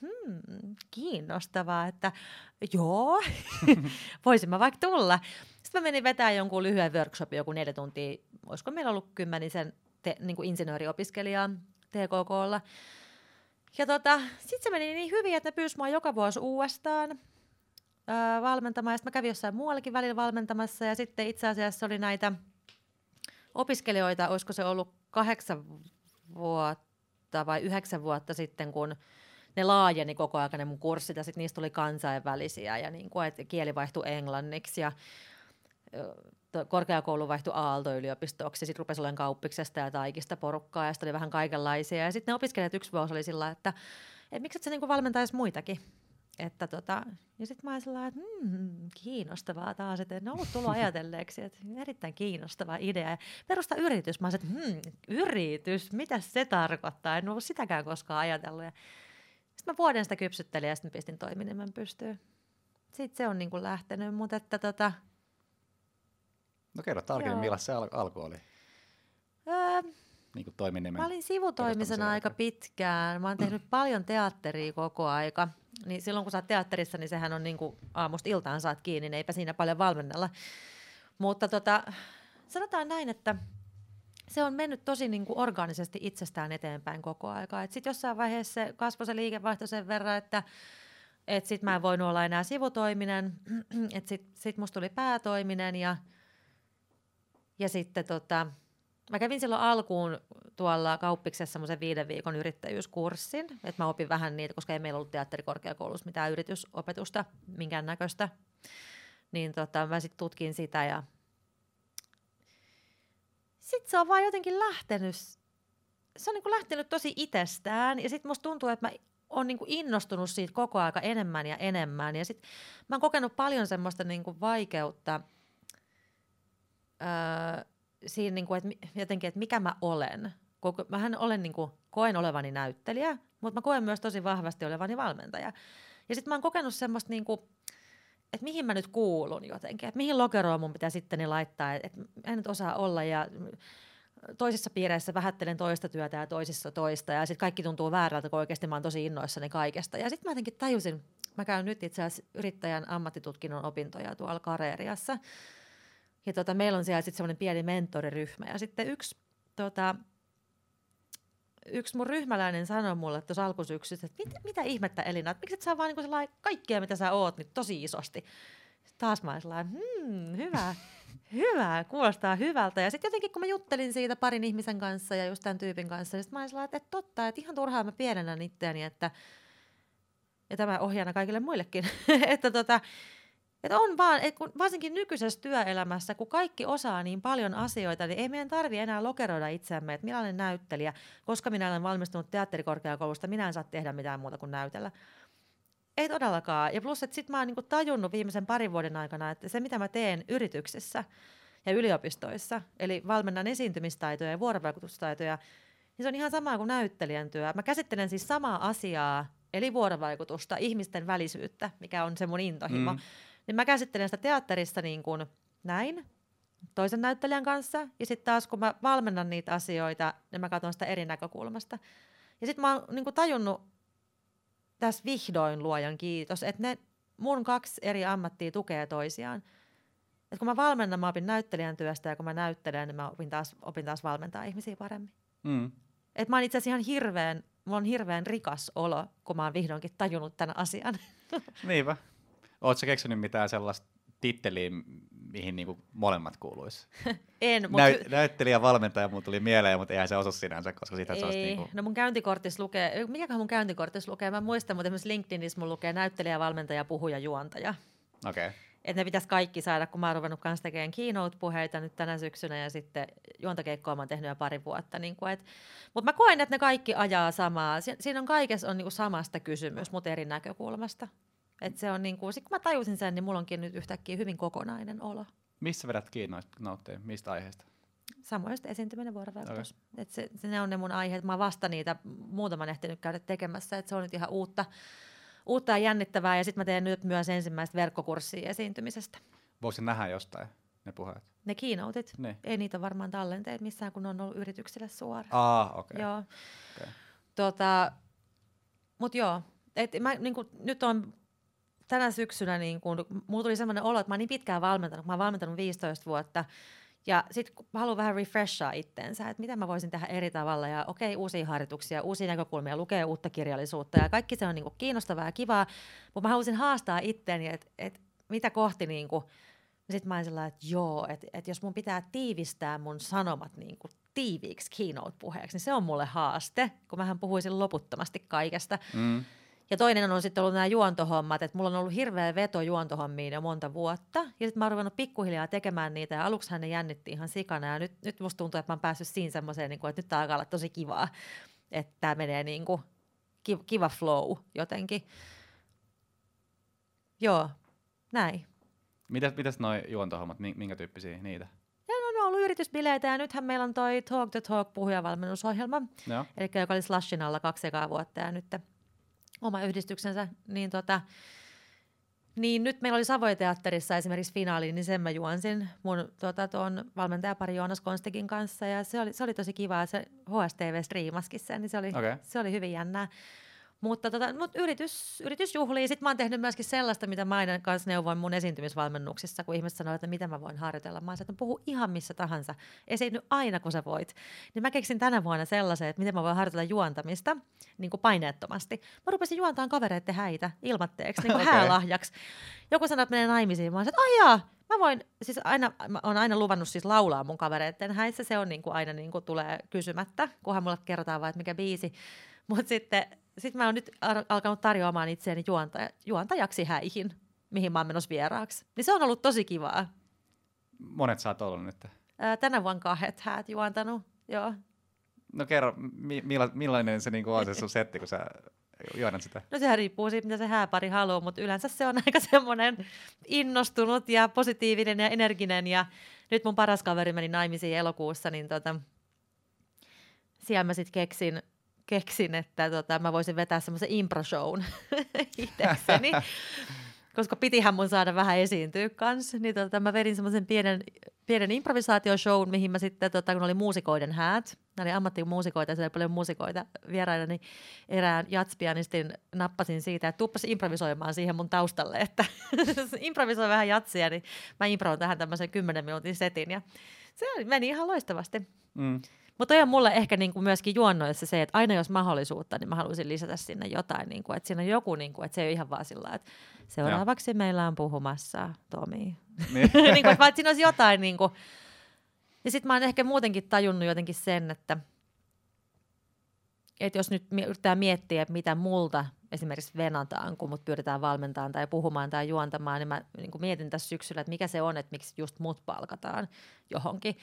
hmm, kiinnostavaa, että joo, voisin mä vaikka tulla. Sitten mä menin vetää jonkun lyhyen workshopin, joku neljä tuntia, olisiko meillä ollut kymmenisen te, niin kuin insinööriopiskelijaa TKKlla. Ja tota, sitten se meni niin hyvin, että ne pyysi mua joka vuosi uudestaan öö, valmentamaan. Sitten mä kävin jossain muuallakin välillä valmentamassa. Ja sitten itse asiassa oli näitä opiskelijoita, olisiko se ollut kahdeksan vuotta vai yhdeksän vuotta sitten, kun ne laajeni koko ajan ne mun kurssit ja sitten niistä tuli kansainvälisiä ja niin kuin, että kieli vaihtui englanniksi ja korkeakoulu vaihtui Aalto-yliopistoksi, sitten rupesi olemaan kauppiksesta ja taikista porukkaa ja sitten oli vähän kaikenlaisia. Ja sitten ne opiskelijat yksi vuosi oli sillä, että, että miksi et sä niin valmentaisi muitakin? Että tota, ja sitten mä olin että mm, kiinnostavaa taas, että en ollut tullut ajatelleeksi, että erittäin kiinnostava idea. Ja perusta yritys, mä olin, että hmm, yritys, mitä se tarkoittaa? En ollut sitäkään koskaan ajatellut. Ja sitten mä vuoden sitä kypsyttelin ja sitten pistin toiminimen pystyyn. Sitten se on niin kuin lähtenyt, mutta että tota... No kerro tarkemmin, millaista se al- alku oli? Öö, niin kuin toiminimen Mä olin sivutoimisena aika pitkään. Mä oon tehnyt paljon teatteria koko aika. Niin silloin kun sä oot teatterissa, niin sehän on niin kuin aamusta iltaan saat kiinni, niin eipä siinä paljon valmennella. Mutta tota, sanotaan näin, että se on mennyt tosi niin kuin orgaanisesti itsestään eteenpäin koko aika. Sitten jossain vaiheessa se kasvoi se liikevaihto sen verran, että et sitten mä en voinut olla enää sivutoiminen, että sitten sit musta tuli päätoiminen ja, ja sitten tota, mä kävin silloin alkuun tuolla kauppiksessa semmoisen viiden viikon yrittäjyyskurssin, että mä opin vähän niitä, koska ei meillä ollut teatterikorkeakoulussa mitään yritysopetusta minkään näköistä. Niin tota, mä sitten tutkin sitä ja sitten se on vaan jotenkin lähtenyt, se on niin kuin lähtenyt tosi itsestään. Ja sitten musta tuntuu, että mä oon niin innostunut siitä koko aika enemmän ja enemmän. Ja sitten mä oon kokenut paljon semmoista niin kuin vaikeutta öö, siinä, niin kuin, että jotenkin, että mikä mä olen. Koko, mähän olen, niin kuin, koen olevani näyttelijä, mutta mä koen myös tosi vahvasti olevani valmentaja. Ja sitten mä oon kokenut semmoista niin että mihin mä nyt kuulun jotenkin, että mihin lokeroon mun pitää sitten laittaa, että en nyt osaa olla ja toisissa piireissä vähättelen toista työtä ja toisissa toista ja sitten kaikki tuntuu väärältä, kun oikeasti mä oon tosi innoissani kaikesta. Ja sitten mä jotenkin tajusin, mä käyn nyt itse asiassa yrittäjän ammattitutkinnon opintoja tuolla Kareeriassa ja tota, meillä on siellä sitten semmoinen pieni mentoriryhmä ja sitten yksi tota, yksi mun ryhmäläinen sanoi mulle tuossa alkusyksystä, että mitä, mitä ihmettä Elina, että miksi et saa vaan niin kaikkea, mitä sä oot, niin tosi isosti. Sitten taas mä olin hmm, hyvä, hyvä, kuulostaa hyvältä. Ja sitten jotenkin kun mä juttelin siitä parin ihmisen kanssa ja just tämän tyypin kanssa, niin mä olin että, totta, että ihan turhaa mä pienennän itseäni, että ja tämä ohjaana kaikille muillekin, että tota, että on vaan, et kun varsinkin nykyisessä työelämässä, kun kaikki osaa niin paljon asioita, niin ei meidän tarvi enää lokeroida itseämme, että minä olen näyttelijä, koska minä olen valmistunut teatterikorkeakoulusta, minä en saa tehdä mitään muuta kuin näytellä. Ei todellakaan. Ja plus, että sitten mä oon niinku tajunnut viimeisen parin vuoden aikana, että se mitä mä teen yrityksissä ja yliopistoissa, eli valmennan esiintymistaitoja ja vuorovaikutustaitoja, niin se on ihan sama kuin näyttelijän työ. Mä käsittelen siis samaa asiaa, eli vuorovaikutusta, ihmisten välisyyttä, mikä on se mun intohimo. Mm niin mä käsittelen sitä teatterissa niin kuin näin, toisen näyttelijän kanssa, ja sitten taas kun mä valmennan niitä asioita, niin mä katson sitä eri näkökulmasta. Ja sitten mä oon niin kuin tajunnut tässä vihdoin luojan kiitos, että ne mun kaksi eri ammattia tukee toisiaan. Et kun mä valmennan, mä opin näyttelijän työstä, ja kun mä näyttelen, niin mä opin taas, opin taas valmentaa ihmisiä paremmin. Mm. Et mä oon itse asiassa ihan hirveän, mulla on hirveän rikas olo, kun mä oon vihdoinkin tajunnut tämän asian. Niinpä. Oletko keksinyt mitään sellaista titteliä, mihin niinku molemmat kuuluisi? en. Mutta... Näy- näyttelijä, valmentaja mun tuli mieleen, mutta eihän se osu sinänsä, koska sitä Ei. se niinku... No mun käyntikortissa lukee, mikäköhän mun käyntikortissa lukee? Mä muistan, mutta esimerkiksi LinkedInissä mun lukee näyttelijä, valmentaja, puhuja, juontaja. Okei. Okay. Että ne pitäisi kaikki saada, kun mä oon ruvennut kanssa tekemään keynote-puheita nyt tänä syksynä ja sitten juontakeikkoa mä oon tehnyt jo pari vuotta. Niin et, mutta mä koen, että ne kaikki ajaa samaa. Si- siinä on kaikessa on niin kuin samasta kysymys, mutta eri näkökulmasta. Et se on niinku, sit kun mä tajusin sen, niin mulla onkin nyt yhtäkkiä hyvin kokonainen olo. Missä vedät kiinni nautteja? Mistä aiheesta? Samoista esiintyminen vuorovaikutus. Okay. Et se, se, ne on ne mun aiheet. Mä vasta niitä muutaman ehtinyt käydä tekemässä, että se on nyt ihan uutta, uutta ja jännittävää. Ja sitten mä teen nyt myös ensimmäistä verkkokurssia esiintymisestä. Voisin nähdä jostain ne puheet? Ne keynoteit. Ne. Ei niitä varmaan tallenteet missään, kun ne on ollut yrityksille suoraan. Ah, okei. Okay. Joo. Okay. Tota, mut joo, et mä, niin kun, nyt on tänä syksynä niin kun, mulla tuli sellainen olo, että mä oon niin pitkään valmentanut, mä oon valmentanut 15 vuotta, Ja sitten haluan vähän refreshaa itteensä, että mitä mä voisin tehdä eri tavalla ja okei, okay, uusia harjoituksia, uusia näkökulmia, lukea uutta kirjallisuutta ja kaikki se on niinku kiinnostavaa ja kivaa, mutta mä haluaisin haastaa itteeni, että et mitä kohti niinku, sitten mä olin että joo, että et jos mun pitää tiivistää mun sanomat niinku tiiviiksi keynote-puheeksi, niin se on mulle haaste, kun mähän puhuisin loputtomasti kaikesta. Mm. Ja toinen on sitten ollut nämä juontohommat, että mulla on ollut hirveä veto juontohommiin jo monta vuotta. Ja sitten mä oon ruvennut pikkuhiljaa tekemään niitä ja aluksi ne jännitti ihan sikana. Ja nyt, nyt musta tuntuu, että mä oon päässyt siinä semmoiseen, niin että nyt tää alkaa olla tosi kivaa. Että tämä menee niin kuin kiva flow jotenkin. Joo, näin. Mitäs, mitäs noi juontohommat, minkä tyyppisiä niitä? Ja no, on ollut yritysbileitä ja nythän meillä on toi Talk the Talk puhujavalmennusohjelma. Eli joka oli Slashin alla kaksi ekaa vuotta ja nyt oma yhdistyksensä, niin, tota, niin nyt meillä oli Savoiteatterissa esimerkiksi finaali, niin sen mä juonsin mun tota, tuon valmentajapari Joonas Konstikin kanssa ja se oli, se oli tosi kiva, se HSTV striimaskin sen, niin se oli, okay. se oli hyvin jännää. Mutta tota, mut yritys, yritysjuhliin. Sitten mä oon tehnyt myöskin sellaista, mitä mä aina kanssa neuvoin mun esiintymisvalmennuksissa, kun ihmiset sanoo, että mitä mä voin harjoitella. Mä oon että puhu ihan missä tahansa. Esiinny aina, kun sä voit. Niin mä keksin tänä vuonna sellaisen, että miten mä voin harjoitella juontamista niin kuin paineettomasti. Mä rupesin juontaan kavereiden häitä ilmatteeksi, niin kuin okay. häälahjaksi. Joku sanoi, että menee naimisiin. Mä oon että ajaa, mä voin, siis aina, mä oon aina luvannut siis laulaa mun kavereiden häissä. Se on niin kuin aina niin kuin tulee kysymättä, kunhan mulle kerrotaan vaan, että mikä biisi. Mutta sitten sitten mä oon nyt alkanut tarjoamaan itseäni juontaja, juontajaksi häihin, mihin mä oon menossa vieraaksi. Niin se on ollut tosi kivaa. Monet sä oot ollut nyt? Ää, tänä vuonna kahdet häät juontanut, joo. No kerro, mi- milla, millainen se niinku on se sun setti, kun sä juonat sitä? No sehän riippuu siitä, mitä se hääpari haluaa, mutta yleensä se on aika semmoinen innostunut ja positiivinen ja energinen. Ja nyt mun paras kaveri meni naimisiin elokuussa, niin tota, siellä mä sitten keksin keksin, että tota, mä voisin vetää semmoisen impro-shown itsekseni. koska pitihän mun saada vähän esiintyä kanssa, niin tota, mä vedin semmoisen pienen, pienen improvisaatioshown, mihin mä sitten, tota, kun oli muusikoiden häät, nämä oli ammattimuusikoita ja siellä oli paljon muusikoita vieraina, niin erään jatspianistin nappasin siitä, että tuppas improvisoimaan siihen mun taustalle, että improvisoi vähän jatsia, niin mä improon tähän tämmöisen 10 minuutin setin ja se meni ihan loistavasti. Mm. Mutta on mulle ehkä niinku myöskin juonnoissa se, että aina jos mahdollisuutta, niin mä haluaisin lisätä sinne jotain, niinku, että siinä on joku, niinku, että se ei ole ihan vaan sillä että seuraavaksi ja. meillä on puhumassa Tomi. Niin. niinku, että siinä olisi jotain. Niinku. Ja sitten mä oon ehkä muutenkin tajunnut jotenkin sen, että että jos nyt yrittää miettiä, että mitä multa esimerkiksi venataan, kun mut pyydetään valmentamaan tai puhumaan tai juontamaan, niin mä niin mietin tässä syksyllä, että mikä se on, että miksi just mut palkataan johonkin.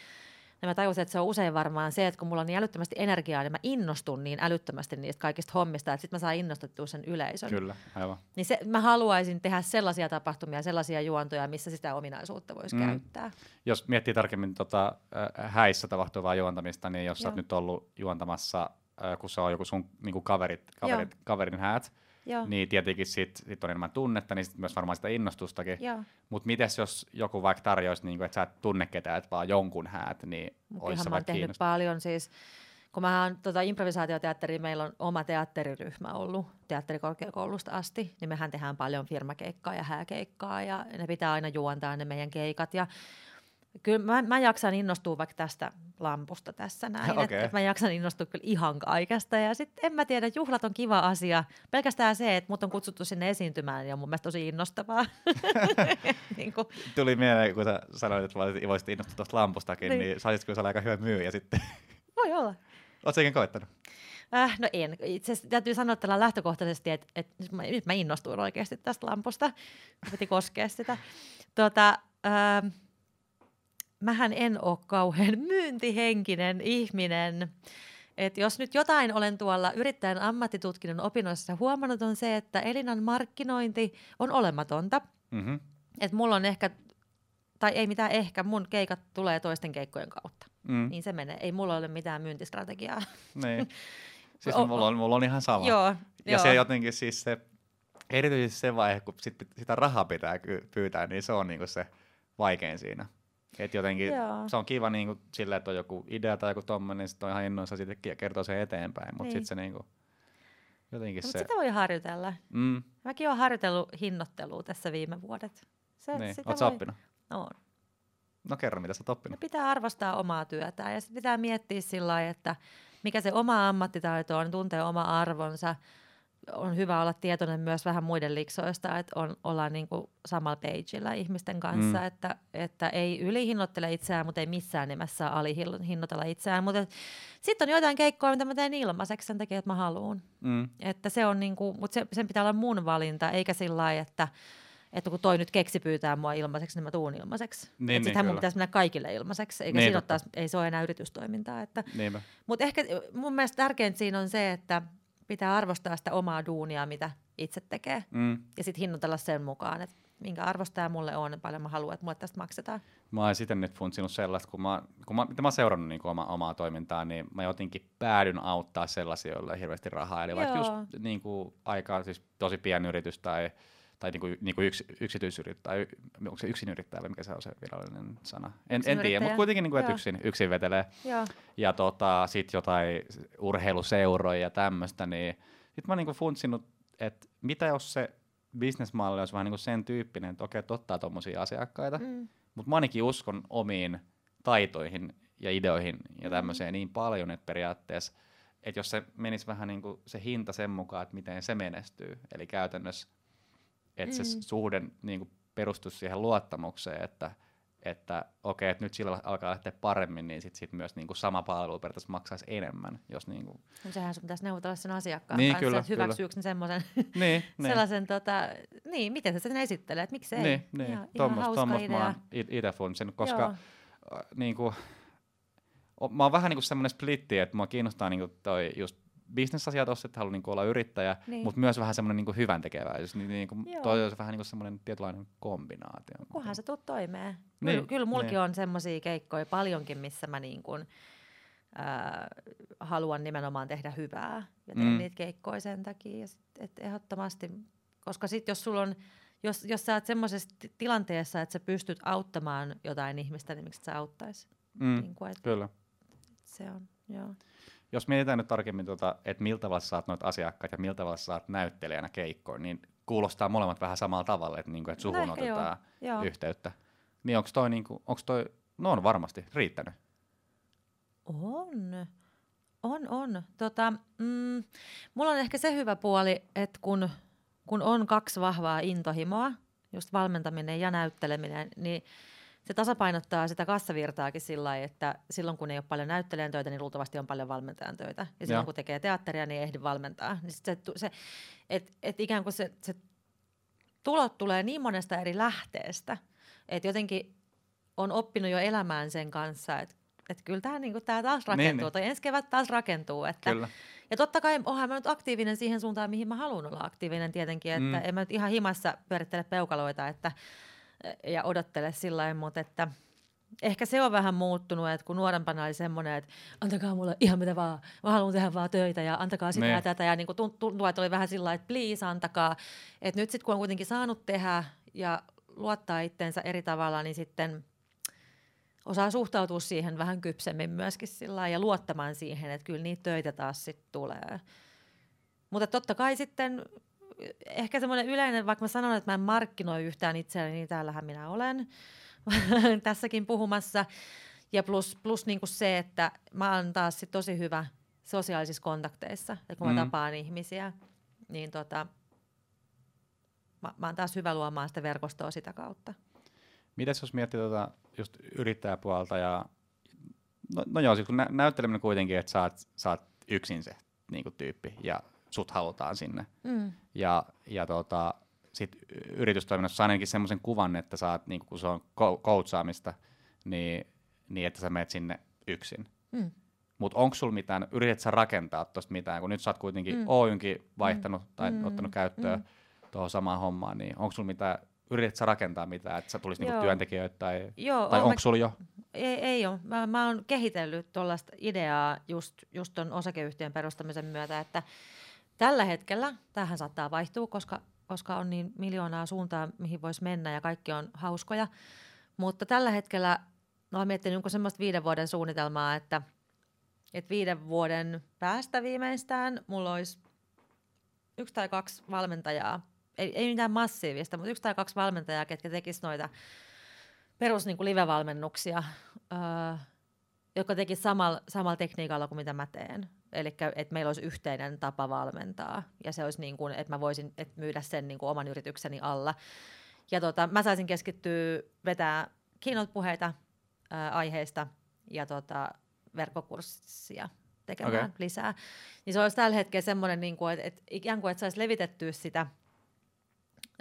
Ja mä tajusin, että se on usein varmaan se, että kun mulla on niin älyttömästi energiaa, niin mä innostun niin älyttömästi niistä kaikista hommista, että sitten mä saan innostettua sen yleisön. Kyllä, aivan. Niin se, mä haluaisin tehdä sellaisia tapahtumia, sellaisia juontoja, missä sitä ominaisuutta voisi mm. käyttää. Jos miettii tarkemmin tota, äh, häissä tapahtuvaa juontamista, niin jos Joo. sä oot nyt ollut juontamassa, äh, kun se on joku sun niin kaverit, kaverit, kaverin häät, Joo. niin tietenkin sit, sit on enemmän tunnetta, niin sit myös varmaan sitä innostustakin. Mutta mites jos joku vaikka tarjoaisi, niin että sä et tunne ketään, että vaan jonkun häät, niin olisi se vaikka tehnyt paljon siis, kun mä oon tota improvisaatioteatteri, meillä on oma teatteriryhmä ollut teatterikorkeakoulusta asti, niin mehän tehdään paljon firmakeikkaa ja hääkeikkaa ja ne pitää aina juontaa ne meidän keikat ja Kyllä mä, mä jaksan innostua vaikka tästä lampusta tässä näin, okay. että, että mä jaksan innostua kyllä ihan kaikesta ja sitten en mä tiedä, juhlat on kiva asia, pelkästään se, että mut on kutsuttu sinne esiintymään ja mun mielestä tosi innostavaa. niin kuin. Tuli mieleen, kun sä sanoit, että voisit innostua tuosta lampustakin, niin, niin saisitko sä aika hyvä myyjä sitten? Voi olla. Oletko ikinä koettanut? Äh, no en. Itse asiassa täytyy sanoa tällä lähtökohtaisesti, että, että nyt, mä, nyt mä innostuin oikeasti tästä lampusta. Piti koskea sitä. Tuota, äh, mähän en ole kauhean myyntihenkinen ihminen. Et jos nyt jotain olen tuolla yrittäjän ammattitutkinnon opinnoissa huomannut on se, että Elinan markkinointi on olematonta. Mm-hmm. Et mulla on ehkä, tai ei mitään ehkä, mun keikat tulee toisten keikkojen kautta. Mm. Niin se menee. Ei mulla ole mitään myyntistrategiaa. Niin. Siis mulla on, mulla on ihan sama. Joo, ja joo. se jotenkin siis se, erityisesti se vaihe, kun sit, sitä rahaa pitää pyytää, niin se on niinku se vaikein siinä. Et jotenkin Joo. se on kiva niin kuin, sillä, että on joku idea tai joku tommonen, niin sitten on ihan innoissa sitten kertoo sen eteenpäin, mutta niin. sitten se niin kuin, jotenkin no, se... sitä voi harjoitella. Mm. Mäkin olen harjoitellut hinnoittelua tässä viime vuodet. Se, niin. Oletko voi... oppinut? On. No kerro, mitä sä oot oppinut. Ja pitää arvostaa omaa työtään ja sitten pitää miettiä sillä lailla, että mikä se oma ammattitaito on, tuntee oma arvonsa. On hyvä olla tietoinen myös vähän muiden liksoista, että on, ollaan niin kuin samalla pageilla ihmisten kanssa, mm. että, että ei ylihinnoittele itseään, mutta ei missään nimessä alihinnoitella itseään. Mutta sitten on jotain keikkoja, mitä mä teen ilmaiseksi sen takia, että mä haluan. Mm. Että se on niin kuin, mutta se, sen pitää olla mun valinta, eikä sillä lailla, että että kun toi nyt keksi pyytää mua ilmaiseksi, niin mä tuun ilmaiseksi. Niin, niin, Sittenhän mun pitäisi mennä kaikille ilmaiseksi, eikä niin, siinä taas, ei se ole enää yritystoimintaa. Että, mutta ehkä mun mielestä tärkeintä siinä on se, että pitää arvostaa sitä omaa duunia, mitä itse tekee. Mm. Ja sitten hinnoitella sen mukaan, että minkä arvostaja mulle on, paljon mä haluan, että mulle tästä maksetaan. Mä oon sitten nyt funtsinut sellaista, kun mä, kun mä, mitä mä oon seurannut niin oma, omaa toimintaa, niin mä jotenkin päädyn auttaa sellaisia, joilla ei hirveästi rahaa. Eli Joo. vaikka just niin kuin, aika siis tosi pieni yritys tai tai niinku, niinku yks, yksityisyrittäjä, onko se yrittäjä vai mikä se on se virallinen sana? En, en tiedä, mutta kuitenkin niinku, että yksin, yksin vetelee. Joo. Ja tota, sitten jotain urheiluseuroja ja tämmöistä, niin sitten mä oon niinku funtsinut, että mitä jos se bisnesmalli olisi vähän niinku sen tyyppinen, että okei, ottaa tuommoisia asiakkaita, mm. mutta mä ainakin uskon omiin taitoihin ja ideoihin ja mm. tämmöiseen mm. niin paljon, että periaatteessa, että jos se menisi vähän niin kuin se hinta sen mukaan, että miten se menestyy, eli käytännössä että mm. se suhde niin kuin perustuisi siihen luottamukseen, että, että okei, että nyt sillä alkaa lähteä paremmin, niin sitten sit myös niin kuin sama palvelu periaatteessa maksaisi enemmän. Jos niin kuin... no sehän sun pitäisi neuvotella sen asiakkaan niin, kanssa, kyllä, että hyväksyykö ne semmoisen, niin, niin. sellaisen, tota, niin, miten sä sen esittelet, että miksei. Niin, niin. Ihan, Tommos, ihan hauska idea. mä oon itse funtsinut, koska Joo. niin kuin, mä oon vähän niin kuin semmoinen splitti, että mua kiinnostaa niin kuin toi just bisnesasiat tuossa, että haluaa niin olla yrittäjä, niin. mutta myös vähän semmoinen niin hyvän tekeväisyys. Niin, niin kuin, toi on vähän niin semmoinen tietynlainen kombinaatio. Kunhan sä tuut toimeen. Niin, kyllä, kyllä mullakin niin. on semmoisia keikkoja paljonkin, missä mä niin kuin, äh, haluan nimenomaan tehdä hyvää ja teen mm. niitä keikkoja sen takia. Ja sit, et ehdottomasti, koska sitten jos sulla on jos, jos sä oot semmoisessa tilanteessa, että sä pystyt auttamaan jotain ihmistä, niin miksi sä auttaisi? Mm, niin kuin, kyllä. Se on, joo jos mietitään nyt tarkemmin, tuota, että miltä tavalla saat noita asiakkaita ja miltä tavalla saat näyttelijänä keikkoon, niin kuulostaa molemmat vähän samalla tavalla, että, niinku, että suhun no otetaan joo. yhteyttä. Niin onko toi, niinku, onks toi, no on varmasti, riittänyt? On. On, on. Tota, mm, mulla on ehkä se hyvä puoli, että kun, kun on kaksi vahvaa intohimoa, just valmentaminen ja näytteleminen, niin se tasapainottaa sitä kassavirtaakin sillä lailla, että silloin kun ei ole paljon näyttelijän töitä, niin luultavasti on paljon valmentajan töitä. Ja silloin ja. kun tekee teatteria, niin ei ehdi valmentaa. Niin se, se, et, et ikään kuin se, se tulot tulee niin monesta eri lähteestä, että jotenkin on oppinut jo elämään sen kanssa, että että kyllä tämä niinku, taas rakentuu, niin, niin. tai ensi kevät taas rakentuu. Että, kyllä. Ja totta kai onhan mä nyt aktiivinen siihen suuntaan, mihin mä haluan olla aktiivinen tietenkin, että mm. en mä nyt ihan himassa pyörittele peukaloita, että ja odottele sillä mutta että ehkä se on vähän muuttunut, että kun nuorempana oli semmoinen, että antakaa mulle ihan mitä vaan, mä haluan tehdä vaan töitä ja antakaa sitä ne. ja tätä ja niin kuin tuntuu, että oli vähän sillä että please antakaa. Että nyt sitten kun on kuitenkin saanut tehdä ja luottaa itteensä eri tavalla, niin sitten osaa suhtautua siihen vähän kypsemmin myöskin sillä ja luottamaan siihen, että kyllä niitä töitä taas sitten tulee. Mutta totta kai sitten ehkä semmoinen yleinen, vaikka mä sanon, että mä en markkinoi yhtään itseäni, niin täällähän minä olen tässäkin puhumassa. Ja plus, plus niin kuin se, että mä oon taas sit tosi hyvä sosiaalisissa kontakteissa, että kun mä mm. tapaan ihmisiä, niin tota, mä, mä oon taas hyvä luomaan sitä verkostoa sitä kautta. Mitäs jos miettii tota just yrittäjäpuolta ja no, no joo, siis kun nä- näytteleminen kuitenkin, että sä oot, sä oot yksin se niin kuin tyyppi ja sut halutaan sinne. Mm. Ja, ja tota, sit yritystoiminnassa ainakin semmoisen kuvan, että saat, niin kun se on coachaamista, niin, niin että sä menet sinne yksin. Mm. Mutta onko sulla mitään, yrität sä rakentaa tuosta mitään, kun nyt sä oot kuitenkin mm. Oyunkin vaihtanut mm. tai mm. ottanut käyttöön mm. tuohon samaan hommaan, niin onko sulla mitään, yrität sä rakentaa mitään, että sä tulisit niinku työntekijöitä tai, Joo, tai onko sulla jo? Ei, ei ole. Mä, mä oon kehitellyt tuollaista ideaa just, just ton osakeyhtiön perustamisen myötä, että Tällä hetkellä, tähän saattaa vaihtua, koska, koska on niin miljoonaa suuntaa, mihin voisi mennä ja kaikki on hauskoja. Mutta tällä hetkellä no, olen miettinyt niin semmoista viiden vuoden suunnitelmaa, että, että viiden vuoden päästä viimeistään mulla olisi yksi tai kaksi valmentajaa, ei, ei mitään massiivista, mutta yksi tai kaksi valmentajaa, ketkä tekisivät noita perus niin kuin live-valmennuksia, öö, jotka teki samalla, samalla tekniikalla kuin mitä mä teen. Eli että meillä olisi yhteinen tapa valmentaa ja se olisi niin kuin, että mä voisin et myydä sen niin kuin oman yritykseni alla. Ja tota, mä saisin keskittyä vetää keynote-puheita ää, aiheista ja tota, verkkokurssia tekemään okay. lisää. Niin se olisi tällä hetkellä semmoinen, niin kuin, että, että ikään kuin että saisi levitettyä sitä,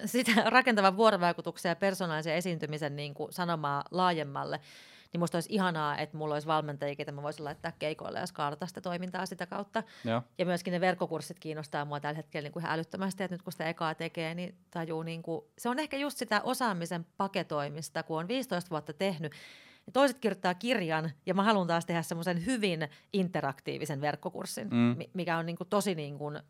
sitä rakentavan vuorovaikutuksen ja persoonallisen esiintymisen niin kuin sanomaa laajemmalle niin musta olisi ihanaa, että mulla olisi valmentajia, ketä mä voisin laittaa keikoille ja skaarata sitä toimintaa sitä kautta. Joo. Ja myöskin ne verkkokurssit kiinnostaa mua tällä hetkellä niin kuin ihan älyttömästi, että nyt kun sitä ekaa tekee, niin tajuu, niin kuin, se on ehkä just sitä osaamisen paketoimista, kun on 15 vuotta tehnyt, ja toiset kirjoittaa kirjan, ja mä haluan taas tehdä semmoisen hyvin interaktiivisen verkkokurssin, mm. mikä on niin kuin tosi niin kuin, äh,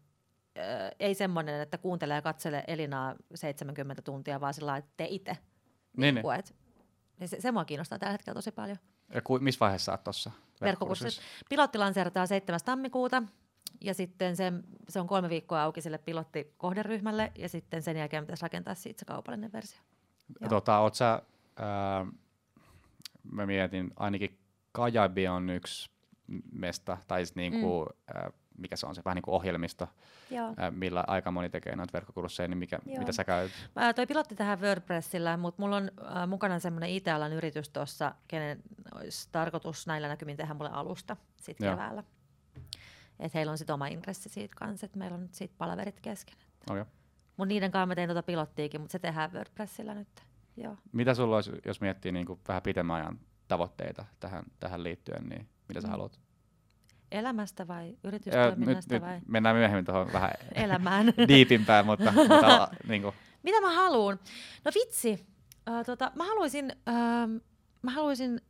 ei semmoinen, että kuuntelee ja katselee Elinaa 70 tuntia, vaan sillä että te itse. Niin, niin. Kuin, että niin se, se mua kiinnostaa tällä hetkellä tosi paljon. Ja ku, missä vaiheessa olet tuossa verkkokurssissa? Pilotti lanseerataan 7. tammikuuta ja sitten se, se on kolme viikkoa auki sille pilottikohderyhmälle ja sitten sen jälkeen pitäisi rakentaa siitä se kaupallinen versio. Tota, oot sä, ää, mä mietin, ainakin Kajabi on yksi mesta, tai siis niinku, mm. ää, mikä se on se vähän niin kuin ohjelmisto, Joo. Ää, millä aika moni tekee noita verkkokursseja, niin mikä, mitä sä käyt? Mä toi pilotti tähän WordPressillä, mutta mulla on äh, mukana semmoinen IT-alan yritys tuossa, kenen olisi tarkoitus näillä näkymin tehdä mulle alusta sitten keväällä. Et heillä on sitten oma intressi siitä kanssa, että meillä on nyt siitä palaverit kesken. Okay. Mun niiden kanssa mä tein tuota pilottiikin, mutta se tehdään WordPressillä nyt. Joo. Mitä sulla olisi, jos miettii niin kuin vähän pitemmän ajan tavoitteita tähän, tähän liittyen, niin mitä sä mm. haluat? Elämästä vai yritystoiminnasta nyt, vai? Nyt mennään myöhemmin tuohon vähän Elämään. diipimpään, mutta, mutta niin kuin. Mitä mä haluan? No vitsi, äh, tota, mä haluaisin, äh, mä haluaisin,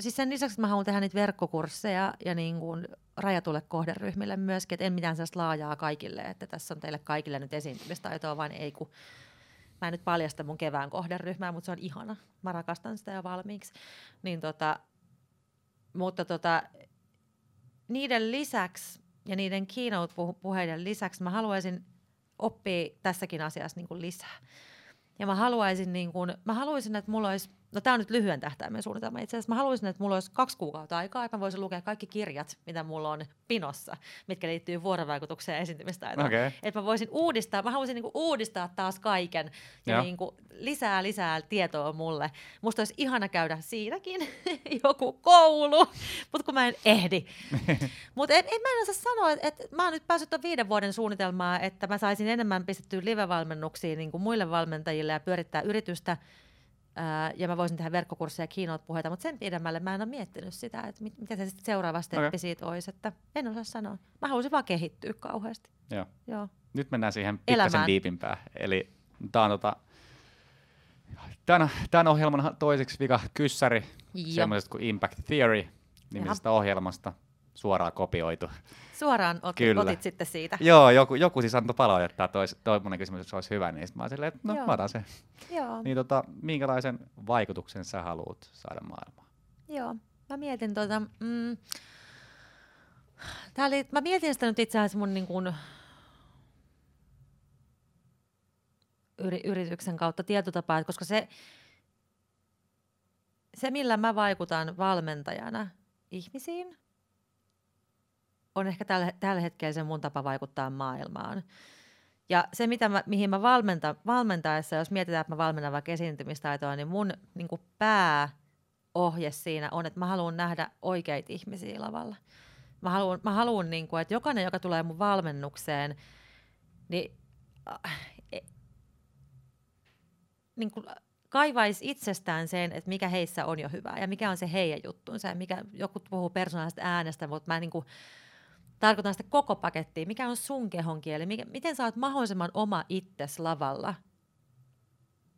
siis sen lisäksi, että mä haluan tehdä niitä verkkokursseja ja niin kuin rajatulle kohderyhmille myöskin, että en mitään sellaista laajaa kaikille, että tässä on teille kaikille nyt esiintymistaitoa, vaan ei kun mä en nyt paljasta mun kevään kohderyhmää, mutta se on ihana. Mä rakastan sitä jo valmiiksi. Niin tota, mutta tota, niiden lisäksi ja niiden keynote-puheiden lisäksi mä haluaisin oppia tässäkin asiassa niin kuin lisää. Ja mä haluaisin, niin kuin, mä haluaisin, että mulla olisi No tämä on nyt lyhyen tähtäimen suunnitelma. Itse asiassa mä haluaisin, että mulla olisi kaksi kuukautta aikaa, että mä voisin lukea kaikki kirjat, mitä mulla on pinossa, mitkä liittyy vuorovaikutukseen ja esiintymistaitoon. Okay. Että mä voisin uudistaa, mä haluaisin niinku uudistaa taas kaiken ja niinku lisää lisää tietoa mulle. Musta olisi ihana käydä siinäkin joku koulu, mutta kun mä en ehdi. mutta et, et mä en osaa sanoa, että et mä oon nyt päässyt tuon viiden vuoden suunnitelmaa, että mä saisin enemmän pistettyä live-valmennuksiin niin kuin muille valmentajille ja pyörittää yritystä – ja mä voisin tehdä verkkokursseja ja keynote-puheita, mutta sen pidemmälle mä en ole miettinyt sitä, että mit, mitä se sitten seuraava steppi okay. siitä olisi, että en osaa sanoa. Mä haluaisin vaan kehittyä kauheasti. Joo. Joo. Nyt mennään siihen pikkasen diipimpään. Eli tämä on tota, tämän, tämän ohjelman toiseksi vika kyssäri, semmoisesta kuin Impact Theory nimisestä Jaha. ohjelmasta suoraan kopioitu. Suoraan ot, Kyllä. otit sitten siitä. Joo, joku, joku siis antoi palautetta, että toinen kysymys että se olisi hyvä, niin mä silleen, että no Joo. mä otan sen. Joo. Niin tota, minkälaisen vaikutuksen sä haluat saada maailmaan? Joo, mä mietin tota, mm, tää oli, mä mietin sitä nyt itse asiassa mun niin kuin, yri, yrityksen kautta tietotapaa, koska se, se, millä mä vaikutan valmentajana ihmisiin, on ehkä tällä, tällä hetkellä se mun tapa vaikuttaa maailmaan. Ja se, mitä mä, mihin mä valmenta, valmentaessa, jos mietitään, että mä valmennan vaikka esiintymistaitoa, niin mun niin kuin pääohje siinä on, että mä haluan nähdä oikeita ihmisiä lavalla. Mä haluan, mä haluan niin kuin, että jokainen, joka tulee mun valmennukseen, niin, äh, e, niin kuin kaivaisi itsestään sen, että mikä heissä on jo hyvää ja mikä on se heidän juttunsa. Ja mikä, joku puhuu persoonallisesta äänestä, mutta mä niin kuin, tarkoitan sitä koko pakettia. Mikä on sun kehon kieli? Mikä, miten sä oot mahdollisimman oma itses lavalla,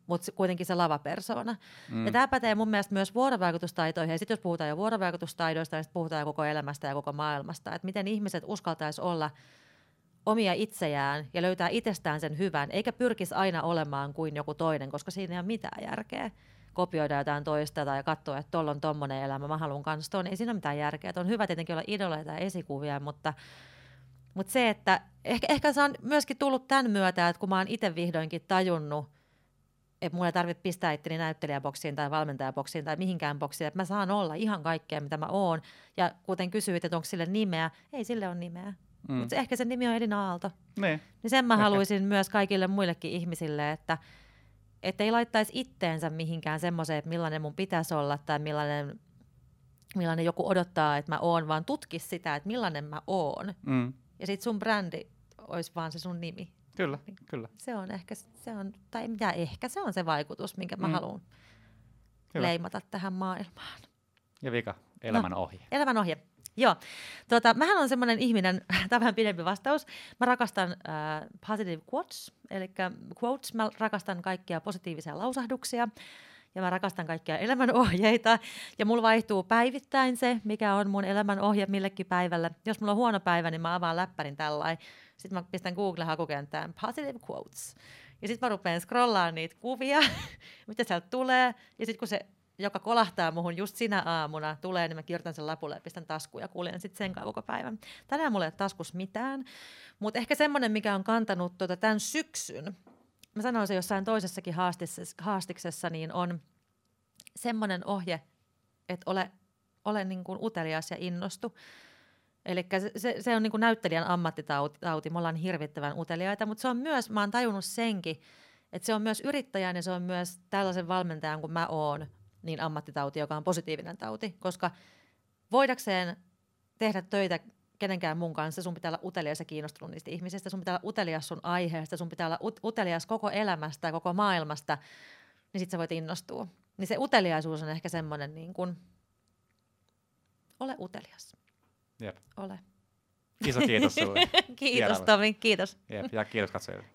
mutta kuitenkin se lavapersona. Mm. Ja tämä pätee mun mielestä myös vuorovaikutustaitoihin. Ja sitten jos puhutaan jo vuorovaikutustaidoista, niin puhutaan jo koko elämästä ja koko maailmasta. Että miten ihmiset uskaltaisi olla omia itsejään ja löytää itsestään sen hyvän, eikä pyrkisi aina olemaan kuin joku toinen, koska siinä ei ole mitään järkeä kopioida jotain toista tai katsoa, että tuolla on tommonen elämä, mä haluan kanssa tuon. Ei siinä ole mitään järkeä. Että on hyvä tietenkin olla idoleita ja esikuvia, mutta, mutta se, että ehkä, ehkä se on myöskin tullut tämän myötä, että kun mä oon itse vihdoinkin tajunnut, että mulla ei tarvitse pistää itteni näyttelijäboksiin tai valmentajaboksiin tai mihinkään boksiin, että mä saan olla ihan kaikkea, mitä mä oon. Ja kuten kysyit, että onko sille nimeä, ei sille ole nimeä. Mm. Mutta ehkä sen nimi on Elina Aalto. Niin. niin sen mä ehkä. haluaisin myös kaikille muillekin ihmisille, että et ei laittaisi itteensä mihinkään semmoiseen, että millainen mun pitäisi olla tai millainen, millainen joku odottaa, että mä oon, vaan tutkisi sitä, että millainen mä oon. Mm. Ja sitten sun brändi olisi vaan se sun nimi. Kyllä, niin kyllä. Se on ehkä, se on, tai mitä ehkä, se on se vaikutus, minkä mä mm. haluan leimata tähän maailmaan. Ja vika, elämän no, ohje. Elämän ohje. Joo. Tota, mähän on semmoinen ihminen, tämä vähän pidempi vastaus. Mä rakastan äh, positive quotes, eli quotes, mä rakastan kaikkia positiivisia lausahduksia ja mä rakastan kaikkia elämänohjeita. Ja mulla vaihtuu päivittäin se, mikä on mun elämänohje millekin päivälle. Jos mulla on huono päivä, niin mä avaan läppärin tällainen. Sitten mä pistän Google-hakukenttään positive quotes. Ja sitten mä rupean scrollaan niitä kuvia, mitä sieltä tulee. Ja sitten kun se joka kolahtaa muhun just sinä aamuna tulee, niin mä kirjoitan sen lapulle ja pistän taskuun ja kuljen sitten sen koko päivän. Tänään mulla ei ole taskus mitään, mutta ehkä semmoinen, mikä on kantanut tuota tämän syksyn, mä sanoin se jossain toisessakin haastiksessa, niin on semmoinen ohje, että ole, ole niin kuin utelias ja innostu. Eli se, se, on niin kuin näyttelijän ammattitauti, me ollaan hirvittävän uteliaita, mutta se on myös, mä oon tajunnut senkin, että se on myös yrittäjän ja se on myös tällaisen valmentajan kuin mä oon, niin ammattitauti, joka on positiivinen tauti, koska voidakseen tehdä töitä kenenkään mun kanssa, sun pitää olla utelias ja kiinnostunut niistä ihmisistä, sun pitää olla utelias sun aiheesta, sun pitää olla utelias koko elämästä ja koko maailmasta, niin sit sä voit innostua. Niin se uteliaisuus on ehkä semmoinen niin kuin, ole utelias. Jep. Ole. Iso kiitos sinulle. kiitos Tomi, kiitos. Jep, ja kiitos katsojille.